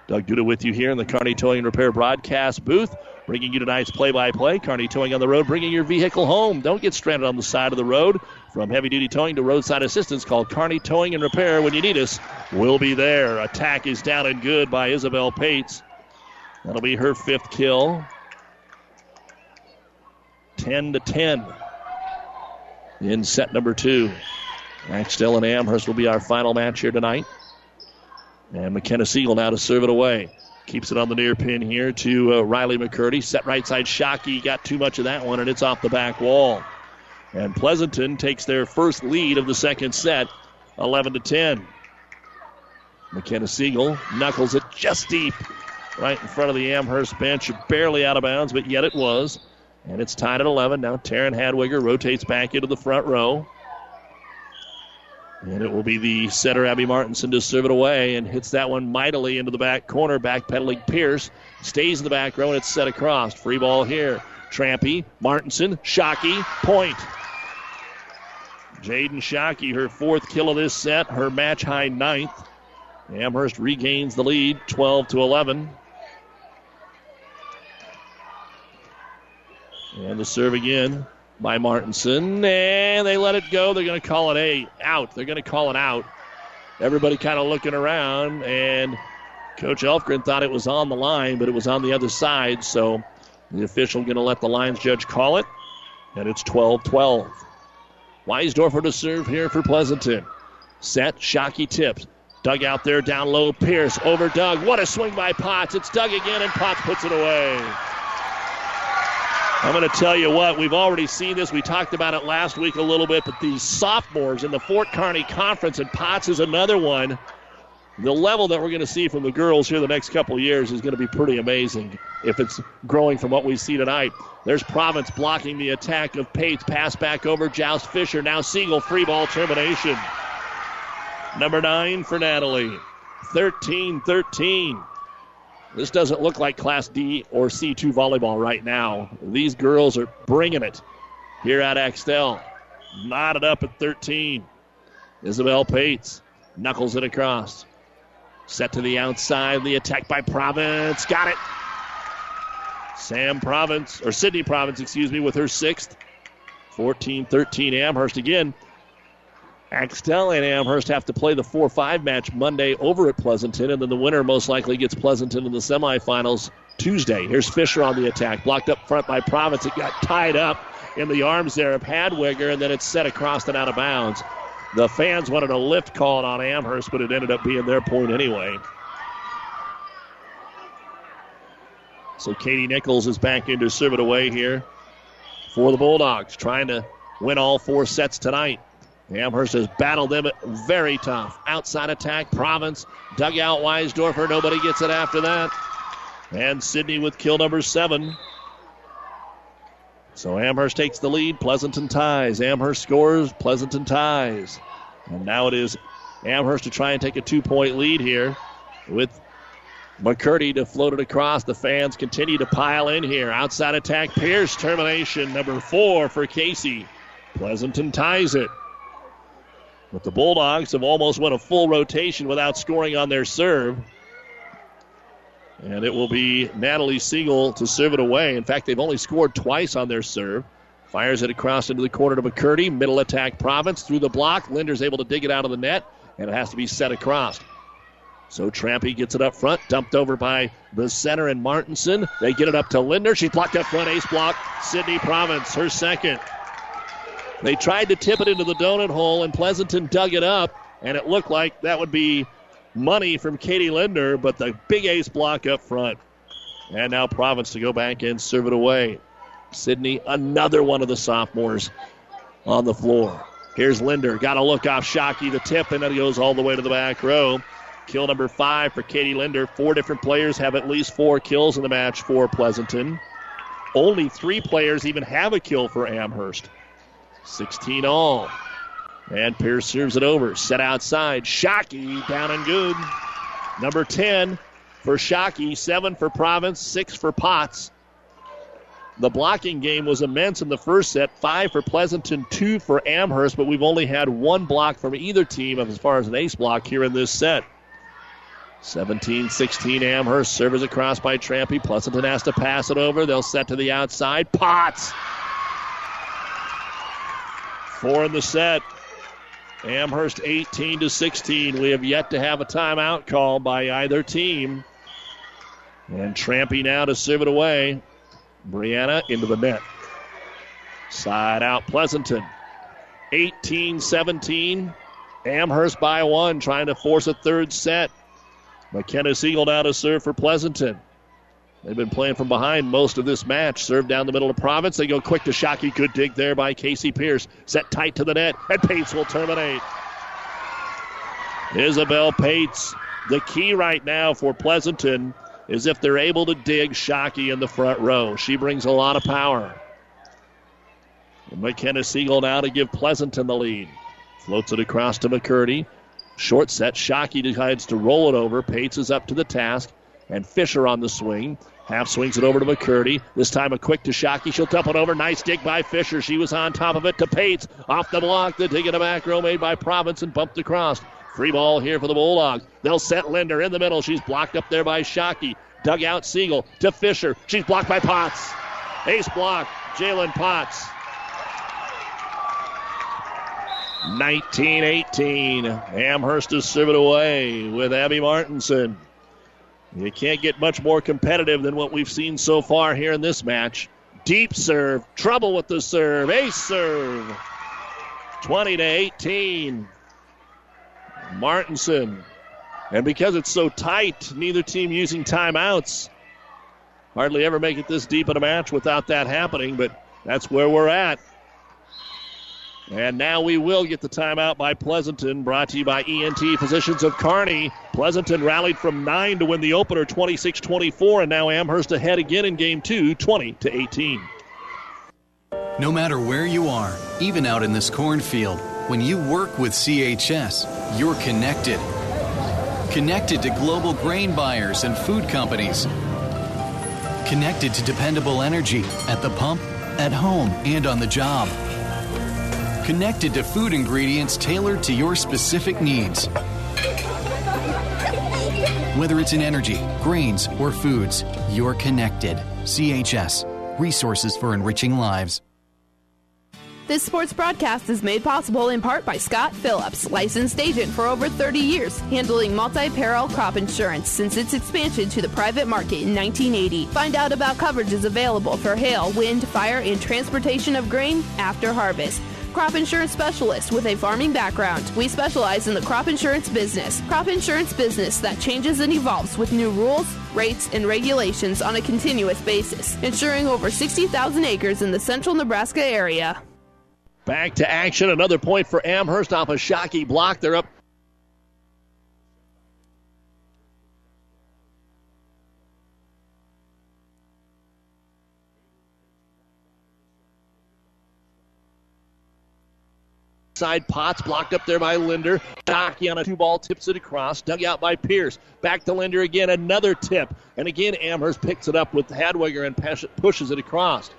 Doug Duda with you here in the Kearney Towing Repair broadcast booth, bringing you tonight's play by play. Kearney Towing on the road, bringing your vehicle home. Don't get stranded on the side of the road. From heavy duty towing to roadside assistance, call Kearney Towing and Repair when you need us. We'll be there. Attack is down and good by Isabel Pates. That'll be her fifth kill. 10 to 10 in set number two. Axtell and Amherst will be our final match here tonight. And McKenna Siegel now to serve it away. Keeps it on the near pin here to uh, Riley McCurdy. Set right side. Shockey got too much of that one, and it's off the back wall. And Pleasanton takes their first lead of the second set, 11 to 10. McKenna Siegel knuckles it just deep, right in front of the Amherst bench, barely out of bounds, but yet it was. And it's tied at 11. Now Taryn Hadwiger rotates back into the front row. And it will be the setter, Abby Martinson, to serve it away and hits that one mightily into the back corner. Backpedaling Pierce stays in the back row and it's set across. Free ball here. Trampy, Martinson, Shockey, point. Jaden Shockey, her fourth kill of this set, her match high ninth. Amherst regains the lead, 12 to 11. And the serve again by Martinson, and they let it go. They're going to call it a out. They're going to call it out. Everybody kind of looking around, and Coach Elfgren thought it was on the line, but it was on the other side. So the official going to let the lines judge call it, and it's 12-12. Weisdorfer to serve here for Pleasanton. Set, Shockey tips. Dug out there down low. Pierce over dug. What a swing by Potts. It's dug again, and Potts puts it away. I'm going to tell you what, we've already seen this. We talked about it last week a little bit, but these sophomores in the Fort Kearney Conference, and Potts is another one. The level that we're going to see from the girls here the next couple years is going to be pretty amazing if it's growing from what we see tonight. There's Province blocking the attack of Pates. Pass back over Joust Fisher. Now Siegel, free ball termination. Number nine for Natalie. 13 13. This doesn't look like Class D or C2 volleyball right now. These girls are bringing it here at Axtell. Knotted up at 13. Isabel Pates knuckles it across. Set to the outside. The attack by Province. Got it. Sam Province, or Sydney Province, excuse me, with her sixth. 14 13 Amherst again. Axtell and Amherst have to play the 4 5 match Monday over at Pleasanton, and then the winner most likely gets Pleasanton in the semifinals Tuesday. Here's Fisher on the attack, blocked up front by Province. It got tied up in the arms there of Hadwiger, and then it's set across and out of bounds. The fans wanted a lift called on Amherst, but it ended up being their point anyway. So Katie Nichols is back in to serve it away here for the Bulldogs, trying to win all four sets tonight. Amherst has battled them very tough. Outside attack, Province, dugout Weisdorfer. Nobody gets it after that. And Sydney with kill number seven. So Amherst takes the lead. Pleasanton ties. Amherst scores. Pleasanton ties. And now it is Amherst to try and take a two point lead here with McCurdy to float it across. The fans continue to pile in here. Outside attack, Pierce termination number four for Casey. Pleasanton ties it. But the Bulldogs have almost went a full rotation without scoring on their serve. And it will be Natalie Siegel to serve it away. In fact, they've only scored twice on their serve. Fires it across into the corner to McCurdy. Middle attack Province through the block. Linder's able to dig it out of the net, and it has to be set across. So Trampy gets it up front, dumped over by the center and Martinson. They get it up to Linder. She's blocked up front, ace block. Sydney Province, her second. They tried to tip it into the donut hole, and Pleasanton dug it up, and it looked like that would be money from Katie Linder, but the big ace block up front. And now Province to go back and serve it away. Sydney, another one of the sophomores on the floor. Here's Linder. Got a look off Shockey, the tip, and then it goes all the way to the back row. Kill number five for Katie Linder. Four different players have at least four kills in the match for Pleasanton. Only three players even have a kill for Amherst. 16 all. And Pierce serves it over. Set outside. Shockey down and good. Number 10 for Shockey. Seven for Province. Six for Potts. The blocking game was immense in the first set five for Pleasanton, two for Amherst, but we've only had one block from either team as far as an ace block here in this set. 17 16 Amherst. Servers across by Trampy. Pleasanton has to pass it over. They'll set to the outside. Potts. Four in the set. Amherst 18 to 16. We have yet to have a timeout call by either team. And Trampy now to serve it away. Brianna into the net. Side out Pleasanton. 18 17. Amherst by one, trying to force a third set. McKenna Siegel now to serve for Pleasanton. They've been playing from behind most of this match. Serve down the middle of Province. They go quick to Shockey. Good dig there by Casey Pierce. Set tight to the net, and Pates will terminate. Isabel Pates. The key right now for Pleasanton is if they're able to dig Shockey in the front row. She brings a lot of power. And McKenna Siegel now to give Pleasanton the lead. Floats it across to McCurdy. Short set. Shockey decides to roll it over. Pates is up to the task. And Fisher on the swing. Half swings it over to McCurdy. This time a quick to Shockey. She'll dump it over. Nice dig by Fisher. She was on top of it to Pates. Off the block. The dig in the back row made by Province and bumped across. Free ball here for the Bulldogs. They'll set Linder in the middle. She's blocked up there by Shockey. Dug out Siegel to Fisher. She's blocked by Potts. Ace block. Jalen Potts. 19 18. Amherst is serving away with Abby Martinson. You can't get much more competitive than what we've seen so far here in this match. Deep serve, trouble with the serve, ace serve. 20 to 18. Martinson. And because it's so tight, neither team using timeouts. Hardly ever make it this deep in a match without that happening, but that's where we're at. And now we will get the timeout by Pleasanton, brought to you by ENT Physicians of Kearney. Pleasanton rallied from 9 to win the opener 26 24, and now Amherst ahead again in game two, 20 to 18. No matter where you are, even out in this cornfield, when you work with CHS, you're connected. Connected to global grain buyers and food companies. Connected to dependable energy at the pump, at home, and on the job connected to food ingredients tailored to your specific needs. Whether it's in energy, grains, or foods, you're connected. CHS, resources for enriching lives. This sports broadcast is made possible in part by Scott Phillips, licensed agent for over 30 years, handling multi peril crop insurance since its expansion to the private market in 1980. Find out about coverages available for hail, wind, fire, and transportation of grain after harvest crop insurance specialist with a farming background. We specialize in the crop insurance business. Crop insurance business that changes and evolves with new rules, rates, and regulations on a continuous basis, insuring over 60,000 acres in the central Nebraska area. Back to action. Another point for Amherst off a Shockey block. They're up Side Potts blocked up there by Linder. Shockey on a two ball tips it across. Dug out by Pierce. Back to Linder again. Another tip. And again, Amherst picks it up with Hadwiger and pushes it across.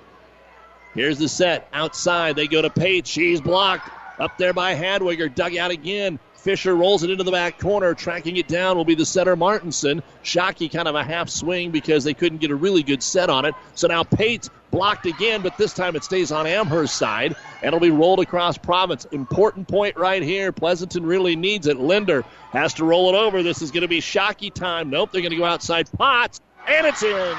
Here's the set. Outside, they go to Pate. She's blocked. Up there by Hadwiger. Dug out again. Fisher rolls it into the back corner. Tracking it down will be the setter Martinson. Shockey kind of a half swing because they couldn't get a really good set on it. So now Pate blocked again, but this time it stays on Amherst's side it'll be rolled across Province. Important point right here. Pleasanton really needs it. Linder has to roll it over. This is going to be Shockey time. Nope, they're going to go outside Potts, and it's in.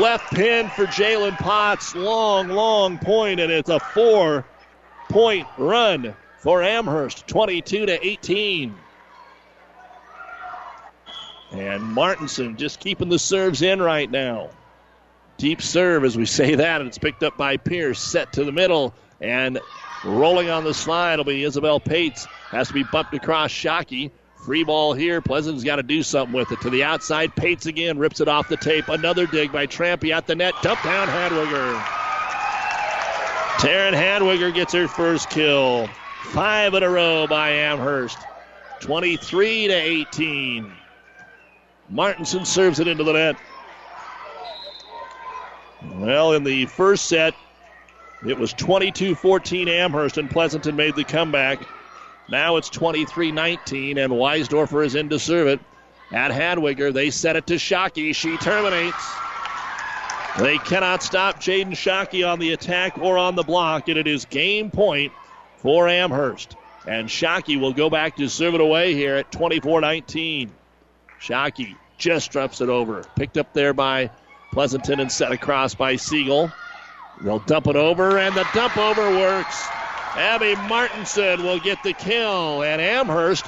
Left pin for Jalen Potts. Long, long point, and it's a four point run for Amherst, 22 to 18. And Martinson just keeping the serves in right now. Deep serve as we say that, and it's picked up by Pierce. Set to the middle and rolling on the slide will be Isabel Pates. Has to be bumped across Shockey. Free ball here. Pleasant's got to do something with it. To the outside, Pates again rips it off the tape. Another dig by Trampy at the net. Dump down Hadwiger. Taryn Hadwiger gets her first kill. Five in a row by Amherst. 23 to 18. Martinson serves it into the net. Well, in the first set, it was 22 14 Amherst, and Pleasanton made the comeback. Now it's 23 19, and Weisdorfer is in to serve it. At Hadwiger, they set it to Shockey. She terminates. They cannot stop Jaden Shockey on the attack or on the block, and it is game point for Amherst. And Shockey will go back to serve it away here at 24 19. Shockey just drops it over. Picked up there by Pleasanton and set across by Siegel. They'll dump it over, and the dump over works. Abby Martinson will get the kill, and Amherst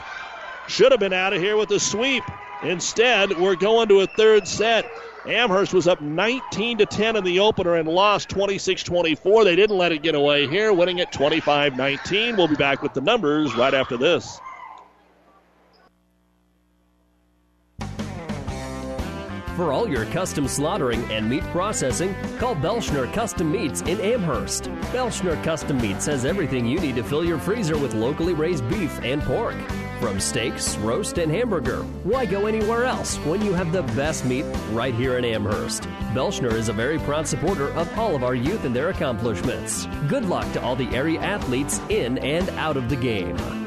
should have been out of here with a sweep. Instead, we're going to a third set. Amherst was up 19 to 10 in the opener and lost 26-24. They didn't let it get away here, winning it 25-19. We'll be back with the numbers right after this. For all your custom slaughtering and meat processing, call Belschner Custom Meats in Amherst. Belschner Custom Meats has everything you need to fill your freezer with locally raised beef and pork. From steaks, roast, and hamburger, why go anywhere else when you have the best meat right here in Amherst? Belschner is a very proud supporter of all of our youth and their accomplishments. Good luck to all the area athletes in and out of the game.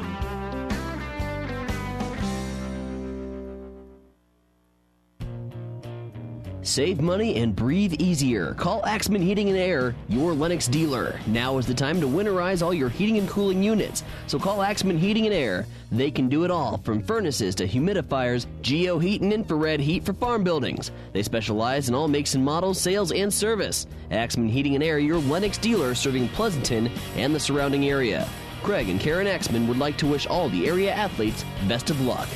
Save money and breathe easier. Call Axman Heating and Air, your Lennox dealer. Now is the time to winterize all your heating and cooling units. So call Axman Heating and Air. They can do it all, from furnaces to humidifiers, geo heat and infrared heat for farm buildings. They specialize in all makes and models, sales, and service. Axman Heating and Air, your Lennox dealer, serving Pleasanton and the surrounding area. Craig and Karen Axman would like to wish all the area athletes best of luck.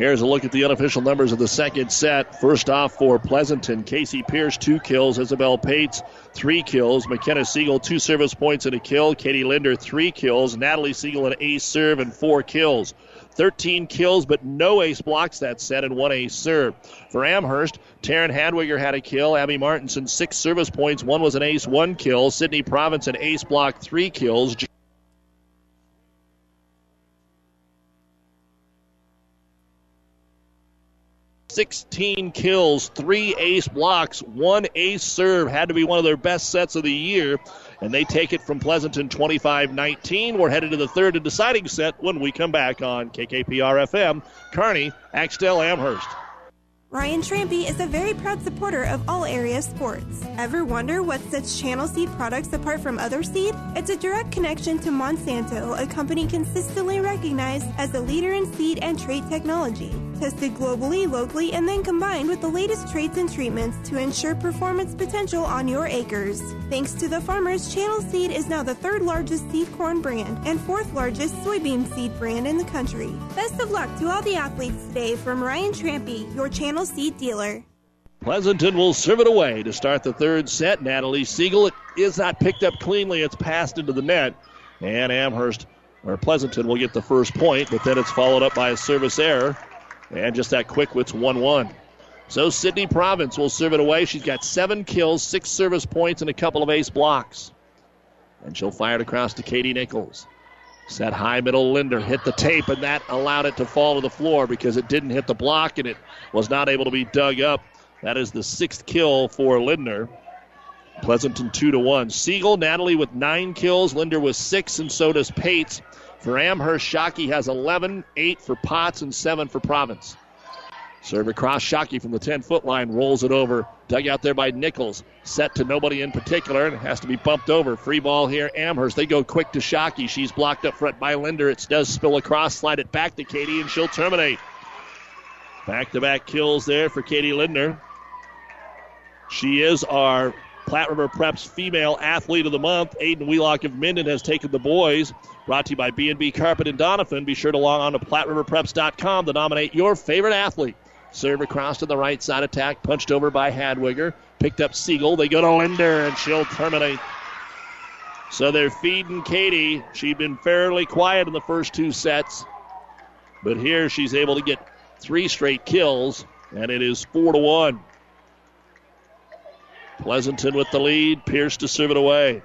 Here's a look at the unofficial numbers of the second set. First off for Pleasanton, Casey Pierce, two kills. Isabel Pates, three kills. McKenna Siegel, two service points and a kill. Katie Linder, three kills. Natalie Siegel, an ace serve and four kills. 13 kills, but no ace blocks that set and one ace serve. For Amherst, Taryn Hadwiger had a kill. Abby Martinson, six service points. One was an ace, one kill. Sydney Province, an ace block, three kills. 16 kills, three ace blocks, one ace serve. Had to be one of their best sets of the year. And they take it from Pleasanton 25 19. We're headed to the third and deciding set when we come back on KKPR FM, Kearney, Axtell, Amherst. Ryan Trampy is a very proud supporter of all area sports. Ever wonder what sets Channel Seed products apart from other seed? It's a direct connection to Monsanto, a company consistently recognized as a leader in seed and trait technology. Tested globally, locally, and then combined with the latest traits and treatments to ensure performance potential on your acres. Thanks to the farmers, Channel Seed is now the third largest seed corn brand and fourth largest soybean seed brand in the country. Best of luck to all the athletes today from Ryan Trampy, your Channel Seed dealer. Pleasanton will serve it away to start the third set. Natalie Siegel, it is not picked up cleanly. It's passed into the net. And Amherst, or Pleasanton, will get the first point, but then it's followed up by a service error. And just that quick, it's 1 1. So Sydney Province will serve it away. She's got seven kills, six service points, and a couple of ace blocks. And she'll fire it across to Katie Nichols. Set high middle Linder hit the tape, and that allowed it to fall to the floor because it didn't hit the block and it was not able to be dug up. That is the sixth kill for Linder. Pleasanton two to one. Siegel, Natalie with nine kills, Linder with six, and so does Pates. For Amherst, Shockey has 11, eight for Potts, and seven for Province. Serve across Shockey from the 10 foot line, rolls it over. Dug out there by Nichols. Set to nobody in particular and it has to be bumped over. Free ball here, Amherst. They go quick to Shockey. She's blocked up front by Linder. It does spill across, slide it back to Katie, and she'll terminate. Back to back kills there for Katie Linder. She is our Platte River Preps Female Athlete of the Month. Aiden Wheelock of Minden has taken the boys. Brought to you by B&B Carpet and Donovan. Be sure to log on to PlatteRiverPreps.com to nominate your favorite athlete. Serve across to the right side attack, punched over by Hadwiger. Picked up Siegel. They go to Linder, and she'll terminate. So they're feeding Katie. She'd been fairly quiet in the first two sets. But here she's able to get three straight kills, and it is four to one. Pleasanton with the lead. Pierce to serve it away.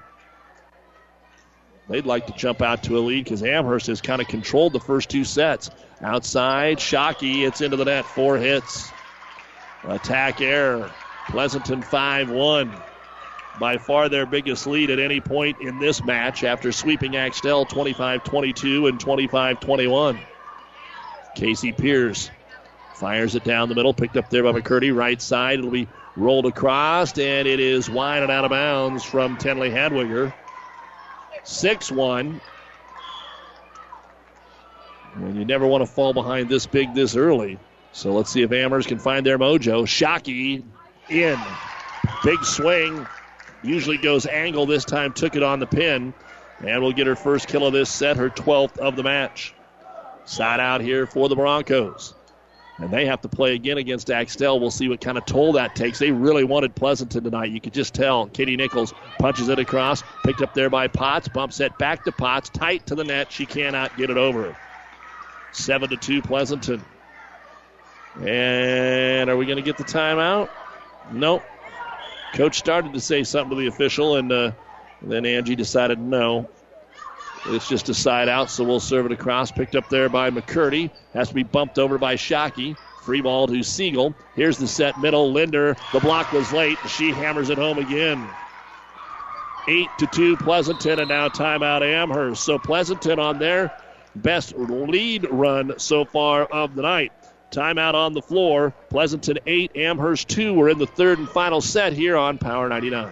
They'd like to jump out to a lead because Amherst has kind of controlled the first two sets. Outside, Shockey, it's into the net, four hits. Attack error. Pleasanton 5 1. By far their biggest lead at any point in this match after sweeping Axtell 25 22 and 25 21. Casey Pierce fires it down the middle, picked up there by McCurdy, right side. It'll be rolled across, and it is wide and out of bounds from Tenley Hadwiger. 6 1. And you never want to fall behind this big this early. So let's see if Amherst can find their mojo. Shockey in. Big swing. Usually goes angle. This time took it on the pin. And will get her first kill of this set, her 12th of the match. Side out here for the Broncos. And they have to play again against Axtell. We'll see what kind of toll that takes. They really wanted Pleasanton tonight. You could just tell. Katie Nichols punches it across, picked up there by Potts, bumps it back to Potts, tight to the net. She cannot get it over. Seven to two, Pleasanton. And are we going to get the timeout? Nope. Coach started to say something to the official, and uh, then Angie decided no. It's just a side out, so we'll serve it across. Picked up there by McCurdy. Has to be bumped over by Shockey. Free ball to Siegel. Here's the set middle. Linder. The block was late. She hammers it home again. 8 to 2 Pleasanton, and now timeout Amherst. So Pleasanton on their best lead run so far of the night. Timeout on the floor. Pleasanton 8, Amherst 2. We're in the third and final set here on Power 99.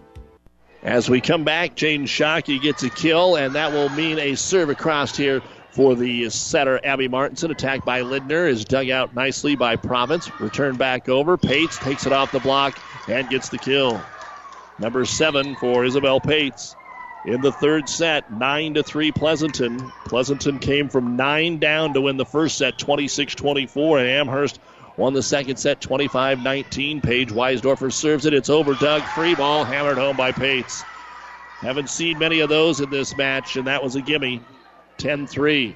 As we come back, Jaden Shockey gets a kill, and that will mean a serve across here for the setter, Abby Martinson. Attacked by Linder is dug out nicely by Province. Return back over. Pates takes it off the block and gets the kill. Number seven for Isabel Pates. In the third set, 9 to 3 Pleasanton. Pleasanton came from 9 down to win the first set, 26 24, and Amherst Won the second set 25 19. Paige Weisdorfer serves it. It's over. Dug. Free ball hammered home by Pates. Haven't seen many of those in this match, and that was a gimme. 10 3.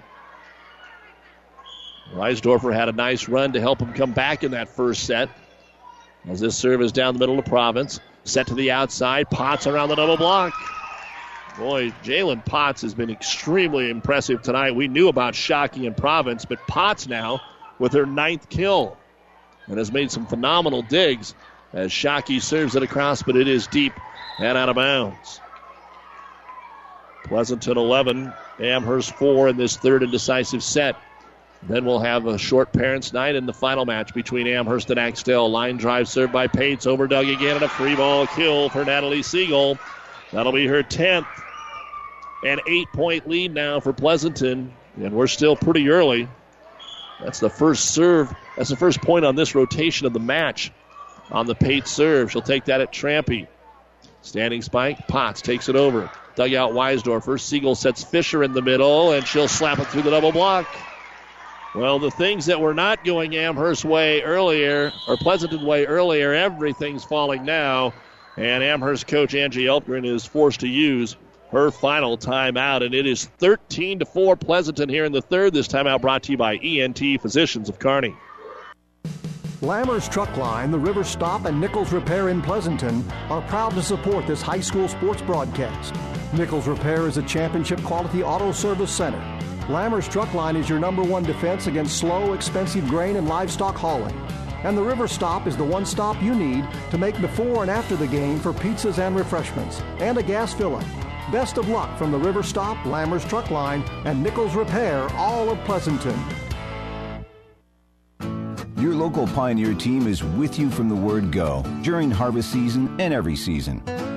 Weisdorfer had a nice run to help him come back in that first set. As this serve is down the middle of Province. Set to the outside. Potts around the double block. Boy, Jalen Potts has been extremely impressive tonight. We knew about Shockey and Province, but Potts now with her ninth kill and has made some phenomenal digs as Shockey serves it across, but it is deep and out of bounds. Pleasanton 11, Amherst 4 in this third and decisive set. Then we'll have a short parents' night in the final match between Amherst and Axtell. Line drive served by Pates. Over dug again, and a free ball kill for Natalie Siegel. That'll be her 10th. An eight point lead now for Pleasanton, and we're still pretty early. That's the first serve. That's the first point on this rotation of the match on the Pate serve. She'll take that at Trampy. Standing spike. Potts takes it over. Dugout Weisdorfer. Siegel sets Fisher in the middle, and she'll slap it through the double block. Well, the things that were not going Amherst way earlier, or Pleasanton way earlier, everything's falling now. And Amherst coach Angie Elkgren is forced to use her final timeout, and it is 13 to 4 Pleasanton here in the third. This timeout brought to you by ENT Physicians of Kearney. Lammers Truck Line, the River Stop, and Nichols Repair in Pleasanton are proud to support this high school sports broadcast. Nichols Repair is a championship quality auto service center. Lammers Truck Line is your number one defense against slow, expensive grain and livestock hauling. And the River Stop is the one stop you need to make before and after the game for pizzas and refreshments and a gas fill up. Best of luck from the River Stop, Lammers Truck Line, and Nichols Repair, all of Pleasanton. Your local Pioneer team is with you from the word go during harvest season and every season.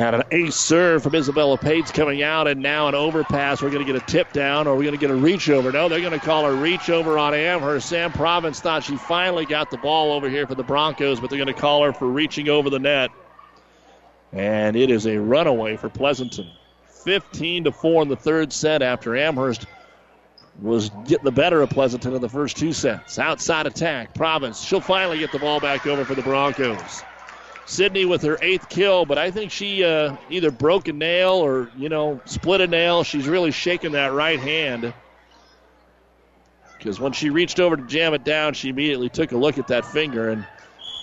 Had an ace serve from Isabella Pates coming out, and now an overpass. We're going to get a tip down, or we're going to get a reach over. No, they're going to call a reach over on Amherst. Sam Province thought she finally got the ball over here for the Broncos, but they're going to call her for reaching over the net. And it is a runaway for Pleasanton. 15 to 4 in the third set after Amherst was getting the better of Pleasanton in the first two sets. Outside attack, Province. She'll finally get the ball back over for the Broncos. Sydney with her eighth kill, but I think she uh, either broke a nail or, you know, split a nail. She's really shaking that right hand. Because when she reached over to jam it down, she immediately took a look at that finger, and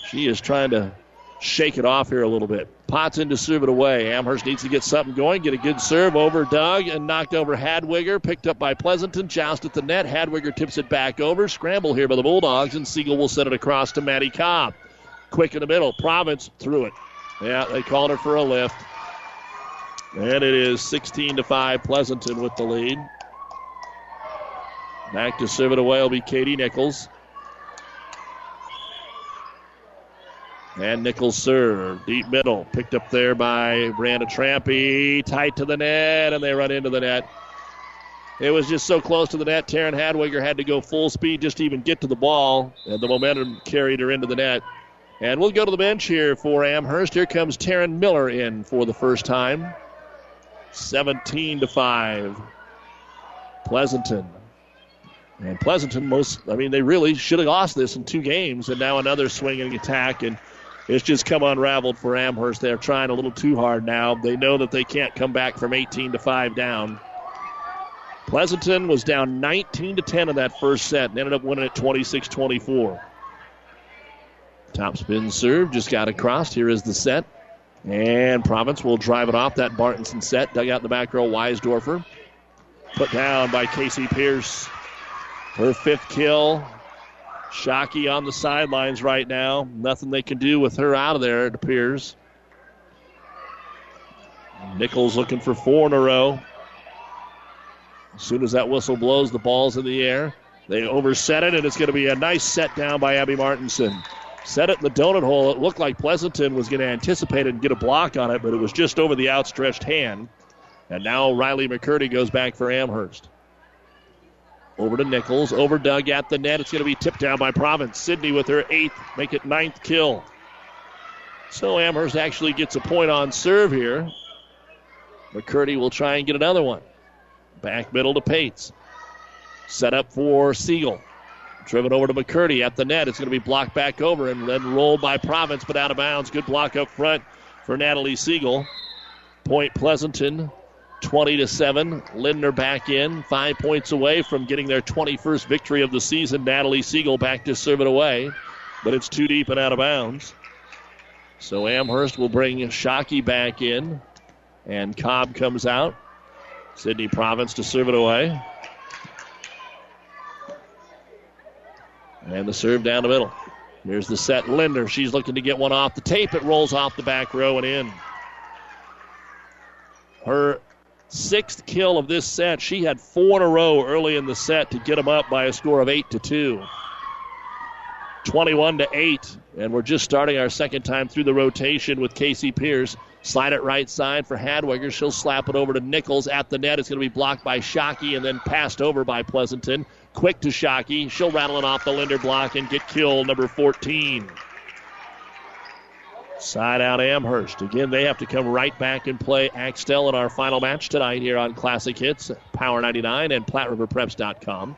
she is trying to shake it off here a little bit. Potts in to serve it away. Amherst needs to get something going, get a good serve over dug, and knocked over Hadwiger. Picked up by Pleasanton, joust at the net. Hadwiger tips it back over. Scramble here by the Bulldogs, and Siegel will set it across to Maddie Cobb. Quick in the middle. Province threw it. Yeah, they called her for a lift. And it is 16 to 5, Pleasanton with the lead. Back to serve it away will be Katie Nichols. And Nichols serve. Deep middle. Picked up there by Brianna Trampy. Tight to the net, and they run into the net. It was just so close to the net. Taryn Hadwiger had to go full speed just to even get to the ball, and the momentum carried her into the net. And we'll go to the bench here for Amherst. Here comes Taryn Miller in for the first time. 17 to 5. Pleasanton. And Pleasanton most I mean they really should have lost this in two games and now another swinging attack and it's just come unraveled for Amherst. They're trying a little too hard now. They know that they can't come back from 18 to 5 down. Pleasanton was down 19 to 10 in that first set and ended up winning it 26-24. Top spin serve just got across. Here is the set. And Province will drive it off that Martinson set. Dug out in the back row, Weisdorfer. Put down by Casey Pierce. Her fifth kill. Shockey on the sidelines right now. Nothing they can do with her out of there, it appears. Nichols looking for four in a row. As soon as that whistle blows, the ball's in the air. They overset it, and it's going to be a nice set down by Abby Martinson. Set it in the donut hole. It looked like Pleasanton was going to anticipate it and get a block on it, but it was just over the outstretched hand. And now Riley McCurdy goes back for Amherst. Over to Nichols. Over dug at the net. It's going to be tipped down by Province. Sydney with her eighth, make it ninth kill. So Amherst actually gets a point on serve here. McCurdy will try and get another one. Back middle to Pates. Set up for Siegel. Driven over to McCurdy at the net. It's going to be blocked back over and then rolled by Province, but out of bounds. Good block up front for Natalie Siegel. Point Pleasanton, 20 to 7. Linder back in, five points away from getting their 21st victory of the season. Natalie Siegel back to serve it away, but it's too deep and out of bounds. So Amherst will bring Shockey back in, and Cobb comes out. Sydney Province to serve it away. And the serve down the middle. Here's the set. Linder. She's looking to get one off the tape. It rolls off the back row and in. Her sixth kill of this set. She had four in a row early in the set to get them up by a score of eight to two. 21 to 8. And we're just starting our second time through the rotation with Casey Pierce. Slide it right side for Hadwiger. She'll slap it over to Nichols at the net. It's going to be blocked by Shockey and then passed over by Pleasanton. Quick to Shockey. She'll rattle it off the Linder block and get kill number 14. Side out Amherst. Again, they have to come right back and play Axtell in our final match tonight here on Classic Hits, Power 99 and PlatteRiverPreps.com.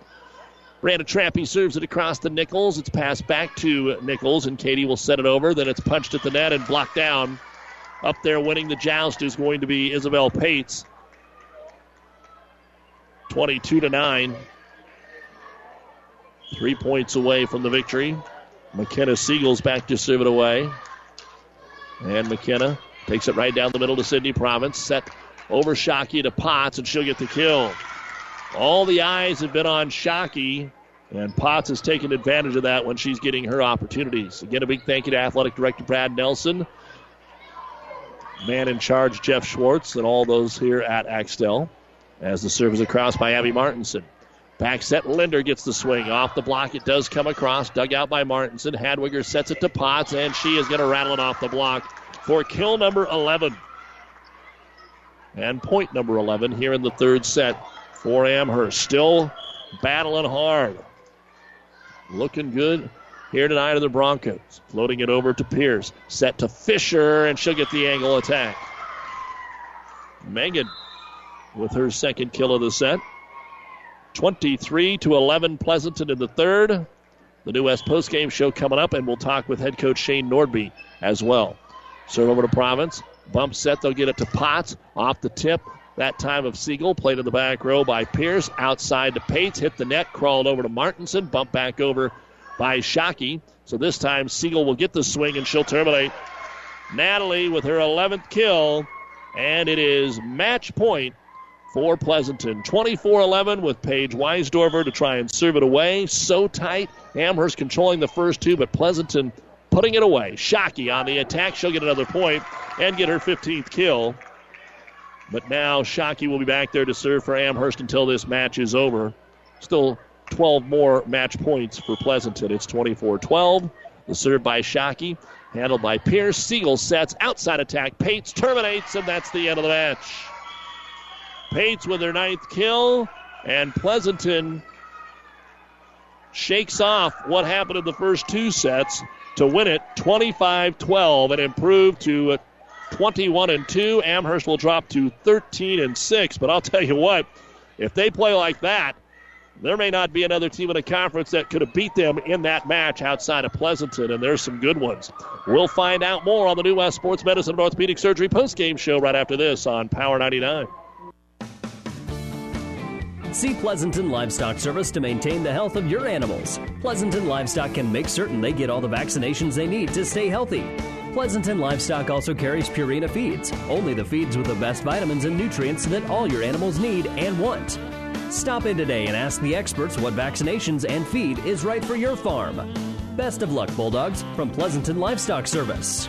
Brandon Trampy serves it across the Nichols. It's passed back to Nichols, and Katie will set it over. Then it's punched at the net and blocked down. Up there winning the joust is going to be Isabel Pates. 22 to 9. Three points away from the victory. McKenna Siegel's back to serve it away. And McKenna takes it right down the middle to Sydney Province. Set over Shockey to Potts, and she'll get the kill. All the eyes have been on Shockey, and Potts has taken advantage of that when she's getting her opportunities. Again, a big thank you to Athletic Director Brad Nelson, man in charge Jeff Schwartz, and all those here at Axtell. As the serve is across by Abby Martinson. Back set, Linder gets the swing off the block. It does come across, dug out by Martinson. Hadwiger sets it to Potts, and she is going to rattle it off the block for kill number 11. And point number 11 here in the third set for Amherst. Still battling hard. Looking good here tonight are the Broncos. Floating it over to Pierce. Set to Fisher, and she'll get the angle attack. Megan with her second kill of the set. 23 to 11 Pleasanton in the third. The New West postgame show coming up, and we'll talk with head coach Shane Nordby as well. Serve over to Province. Bump set, they'll get it to Potts. Off the tip, that time of Siegel. Played in the back row by Pierce. Outside to Pates. Hit the net, crawled over to Martinson. Bump back over by Shockey. So this time Siegel will get the swing and she'll terminate. Natalie with her 11th kill. And it is match point for Pleasanton. 24 11 with Paige Weisdorfer to try and serve it away. So tight. Amherst controlling the first two, but Pleasanton putting it away. Shockey on the attack. She'll get another point and get her 15th kill. But now Shockey will be back there to serve for Amherst until this match is over. Still 12 more match points for Pleasanton. It's 24 12. The serve by Shockey, handled by Pierce. Siegel sets outside attack. Pates terminates, and that's the end of the match. Pates with her ninth kill, and Pleasanton shakes off what happened in the first two sets to win it 25 12 and improve to 21 and 2. Amherst will drop to 13 and 6. But I'll tell you what, if they play like that, there may not be another team in the conference that could have beat them in that match outside of Pleasanton, and there's some good ones. We'll find out more on the New West Sports Medicine and Orthopedic Surgery postgame show right after this on Power 99. See Pleasanton Livestock Service to maintain the health of your animals. Pleasanton Livestock can make certain they get all the vaccinations they need to stay healthy. Pleasanton Livestock also carries Purina feeds, only the feeds with the best vitamins and nutrients that all your animals need and want. Stop in today and ask the experts what vaccinations and feed is right for your farm. Best of luck, Bulldogs, from Pleasanton Livestock Service.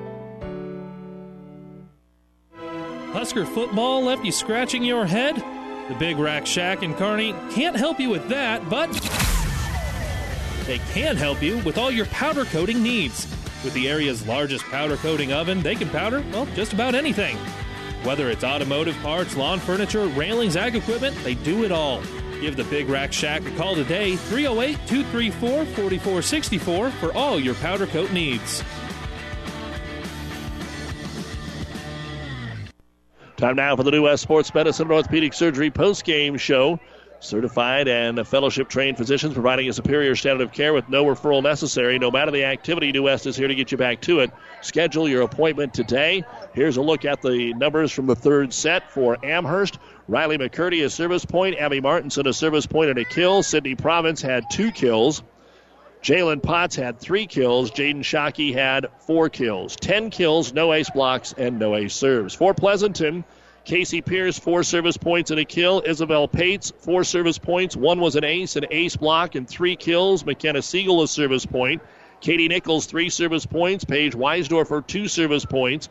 Husker football left you scratching your head? The Big Rack Shack in Kearney can't help you with that, but they can help you with all your powder coating needs. With the area's largest powder coating oven, they can powder, well, just about anything. Whether it's automotive parts, lawn furniture, railings, ag equipment, they do it all. Give the Big Rack Shack a call today, 308 234 4464 for all your powder coat needs. Time now for the New West Sports Medicine and Orthopedic Surgery post-game show. Certified and fellowship trained physicians providing a superior standard of care with no referral necessary. No matter the activity, New West is here to get you back to it. Schedule your appointment today. Here's a look at the numbers from the third set for Amherst. Riley McCurdy, a service point. Abby Martinson, a service point and a kill. Sydney Province had two kills. Jalen Potts had three kills. Jaden Shockey had four kills. Ten kills, no ace blocks, and no ace serves. For Pleasanton, Casey Pierce, four service points and a kill. Isabel Pates, four service points. One was an ace, an ace block, and three kills. McKenna Siegel, a service point. Katie Nichols, three service points. Paige Weisdorfer, two service points.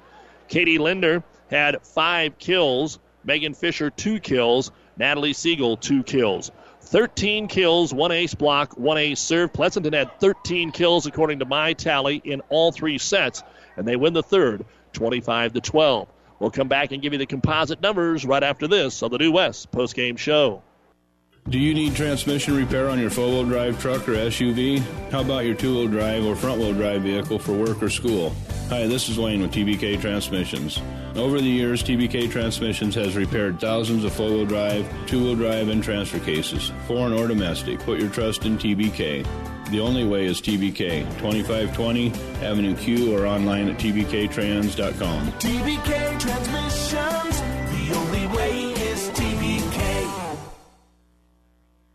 Katie Linder had five kills. Megan Fisher, two kills. Natalie Siegel, two kills. 13 kills, one ace block, one ace serve. Pleasanton had 13 kills according to my tally in all three sets, and they win the third, 25 to 12. We'll come back and give you the composite numbers right after this on the New West postgame show. Do you need transmission repair on your four wheel drive truck or SUV? How about your two wheel drive or front wheel drive vehicle for work or school? Hi, this is Wayne with TBK Transmissions. Over the years, TBK Transmissions has repaired thousands of four wheel drive, two wheel drive, and transfer cases, foreign or domestic. Put your trust in TBK. The only way is TBK, 2520 Avenue Q or online at tbktrans.com. TBK Transmissions, the only way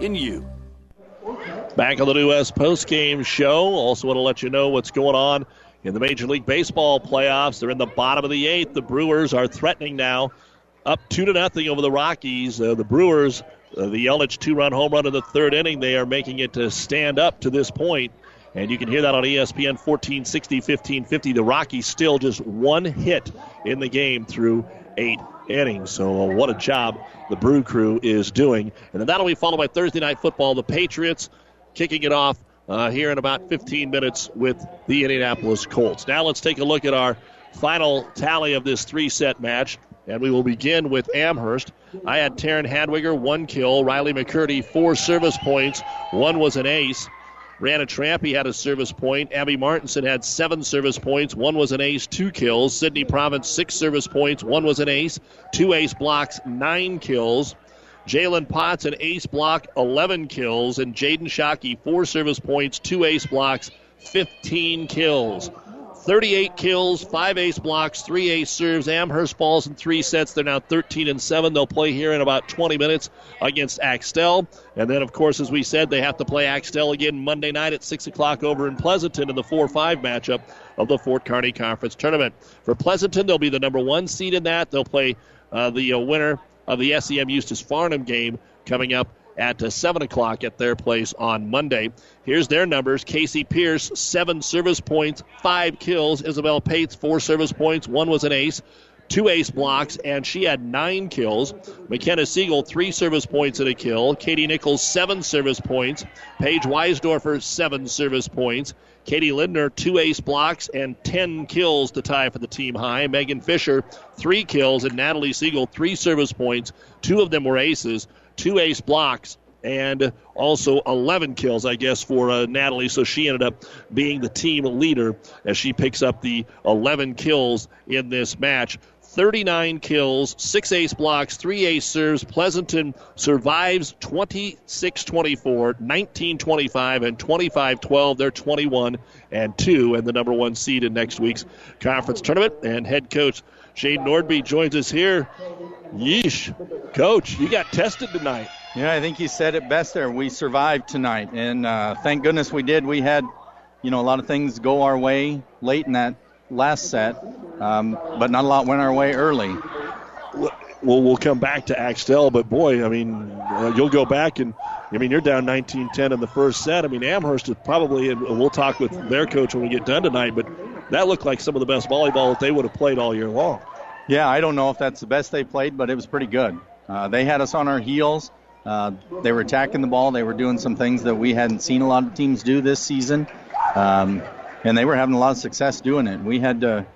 in you. Back on the New West post-game show. Also want to let you know what's going on in the Major League Baseball playoffs. They're in the bottom of the eighth. The Brewers are threatening now, up two to nothing over the Rockies. Uh, the Brewers, uh, the Yelich two-run home run in the third inning, they are making it to stand up to this point. And you can hear that on ESPN 1460, 1550. The Rockies still just one hit in the game through eight So uh, what a job the Brew Crew is doing. And then that'll be followed by Thursday Night Football. The Patriots kicking it off uh, here in about 15 minutes with the Indianapolis Colts. Now let's take a look at our final tally of this three-set match. And we will begin with Amherst. I had Taryn Hadwiger, one kill. Riley McCurdy, four service points. One was an ace. Brianna Trampy had a service point. Abby Martinson had seven service points. One was an ace, two kills. Sydney Province, six service points. One was an ace, two ace blocks, nine kills. Jalen Potts, an ace block, 11 kills. And Jaden Shockey, four service points, two ace blocks, 15 kills. 38 kills, five ace blocks, three ace serves. Amherst falls in three sets. They're now 13 and 7. They'll play here in about 20 minutes against Axtell. And then, of course, as we said, they have to play Axtell again Monday night at 6 o'clock over in Pleasanton in the 4 5 matchup of the Fort Kearney Conference Tournament. For Pleasanton, they'll be the number one seed in that. They'll play uh, the uh, winner of the SEM Eustis Farnam game coming up at uh, 7 o'clock at their place on Monday. Here's their numbers Casey Pierce, seven service points, five kills. Isabel Pates, four service points, one was an ace. Two ace blocks, and she had nine kills. McKenna Siegel, three service points and a kill. Katie Nichols, seven service points. Paige Weisdorfer, seven service points. Katie Linder, two ace blocks and 10 kills to tie for the team high. Megan Fisher, three kills, and Natalie Siegel, three service points. Two of them were aces, two ace blocks, and also 11 kills, I guess, for uh, Natalie. So she ended up being the team leader as she picks up the 11 kills in this match. 39 kills, 6 ace blocks, 3 ace serves. Pleasanton survives 26 24, 19 25, and 25 12. They're 21 and 2, and the number one seed in next week's conference tournament. And head coach Shane Nordby joins us here. Yeesh. Coach, you got tested tonight. Yeah, I think you said it best there. We survived tonight, and uh, thank goodness we did. We had, you know, a lot of things go our way late in that last set, um, but not a lot went our way early. Well, we'll come back to Axtell, but boy, I mean, uh, you'll go back and, I mean, you're down 19-10 in the first set. I mean, Amherst is probably, and we'll talk with their coach when we get done tonight, but that looked like some of the best volleyball that they would have played all year long. Yeah, I don't know if that's the best they played, but it was pretty good. Uh, they had us on our heels. Uh, they were attacking the ball. They were doing some things that we hadn't seen a lot of teams do this season. Um, and they were having a lot of success doing it. We had to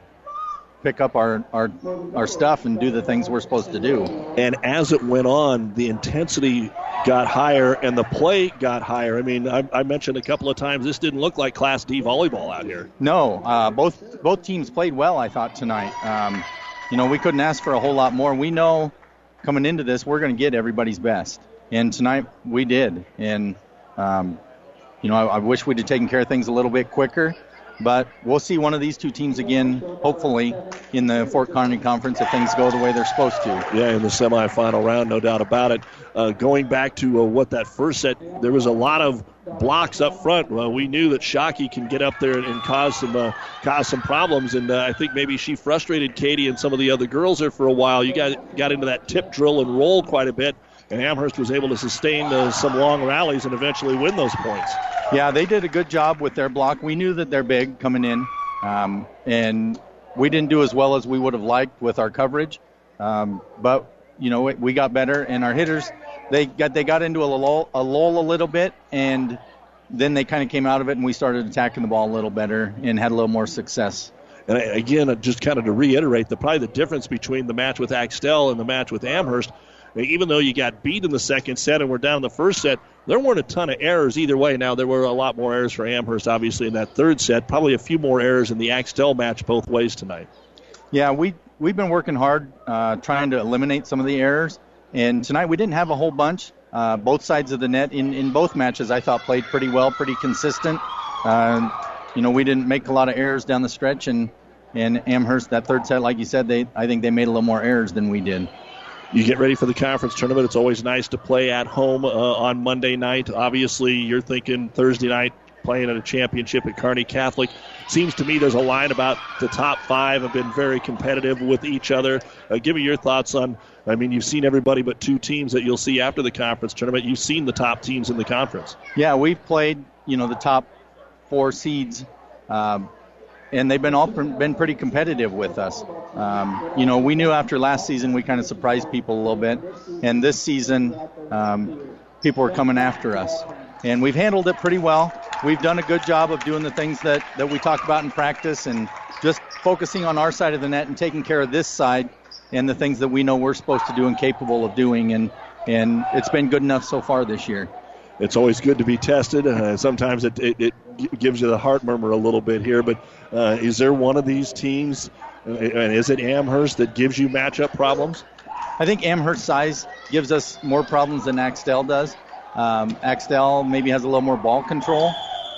pick up our, our our stuff and do the things we're supposed to do. And as it went on, the intensity got higher and the play got higher. I mean, I, I mentioned a couple of times this didn't look like Class D volleyball out here. No, uh, both both teams played well. I thought tonight. Um, you know, we couldn't ask for a whole lot more. We know coming into this, we're going to get everybody's best, and tonight we did. And um, you know, I, I wish we'd have taken care of things a little bit quicker. But we'll see one of these two teams again, hopefully, in the Fort Kearney Conference if things go the way they're supposed to. Yeah, in the semifinal round, no doubt about it. Uh, going back to uh, what that first set, there was a lot of blocks up front. Well, we knew that Shockey can get up there and cause some uh, cause some problems, and uh, I think maybe she frustrated Katie and some of the other girls there for a while. You got got into that tip drill and roll quite a bit. and Amherst was able to sustain uh, some long rallies and eventually win those points. Yeah, they did a good job with their block. We knew that they're big coming in, um, and we didn't do as well as we would have liked with our coverage. Um, but you know, we got better, and our hitters they got they got into a lull, a lull a little bit, and then they kind of came out of it, and we started attacking the ball a little better and had a little more success. And again, just kind of to reiterate, the probably the difference between the match with Axtell and the match with Amherst, even though you got beat in the second set and we're down in the first set, there weren't a ton of errors either way. Now there were a lot more errors for Amherst, obviously, in that third set. Probably a few more errors in the Axtell match both ways tonight. Yeah, we we've been working hard uh, trying to eliminate some of the errors, and tonight we didn't have a whole bunch. Uh, both sides of the net in, in both matches, I thought played pretty well, pretty consistent. Uh, you know, we didn't make a lot of errors down the stretch, and and Amherst that third set, like you said, they I think they made a little more errors than we did. You get ready for the conference tournament. It's always nice to play at home uh, on Monday night. Obviously, you're thinking Thursday night playing at a championship at Kearney Catholic. Seems to me there's a line about the top five have been very competitive with each other. Uh, give me your thoughts on. I mean, you've seen everybody but two teams that you'll see after the conference tournament. You've seen the top teams in the conference. Yeah, we've played. You know, the top four seeds. Um, and they've been all been pretty competitive with us. Um, you know, we knew after last season we kind of surprised people a little bit, and this season um, people are coming after us, and we've handled it pretty well. We've done a good job of doing the things that that we talk about in practice, and just focusing on our side of the net and taking care of this side and the things that we know we're supposed to do and capable of doing, and and it's been good enough so far this year it's always good to be tested. Uh, sometimes it, it, it, gives you the heart murmur a little bit here, but uh, is there one of these teams, uh, and is it Amherst, that gives you matchup problems? I think Amherst size gives us more problems than Axtell does. Um, Axtell maybe has a little more ball control,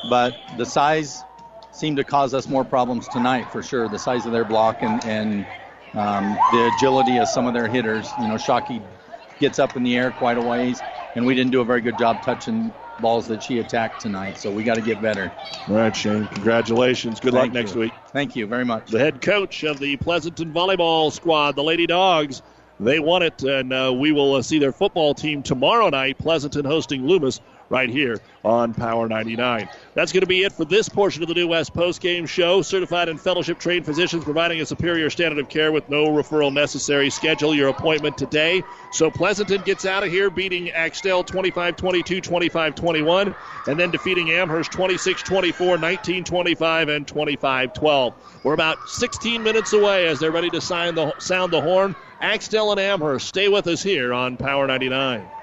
but the size seemed to cause us more problems tonight for sure. The size of their block and, and um, the agility of some of their hitters. You know, Shockey gets up in the air quite a ways and we didn't do a very good job touching balls that she attacked tonight. So we got to get better. All right, Shane. Congratulations. Good Thank luck next you. week. Thank you very much. The head coach of the Pleasanton volleyball squad, the Lady Dogs, they won it, and uh, we will uh, see their football team tomorrow night. Pleasanton hosting Loomis right here on Power 99. That's going to be it for this portion of the New West postgame show. Certified and fellowship trained physicians providing a superior standard of care with no referral necessary. Schedule your appointment today. So Pleasanton gets out of here beating Axtell 25 22, 25 21, and then defeating Amherst 26 24, 19 25, and 25 12. We're about 16 minutes away as they're ready to sign the, sound the horn. Axtell and Amherst, stay with us here on Power 99.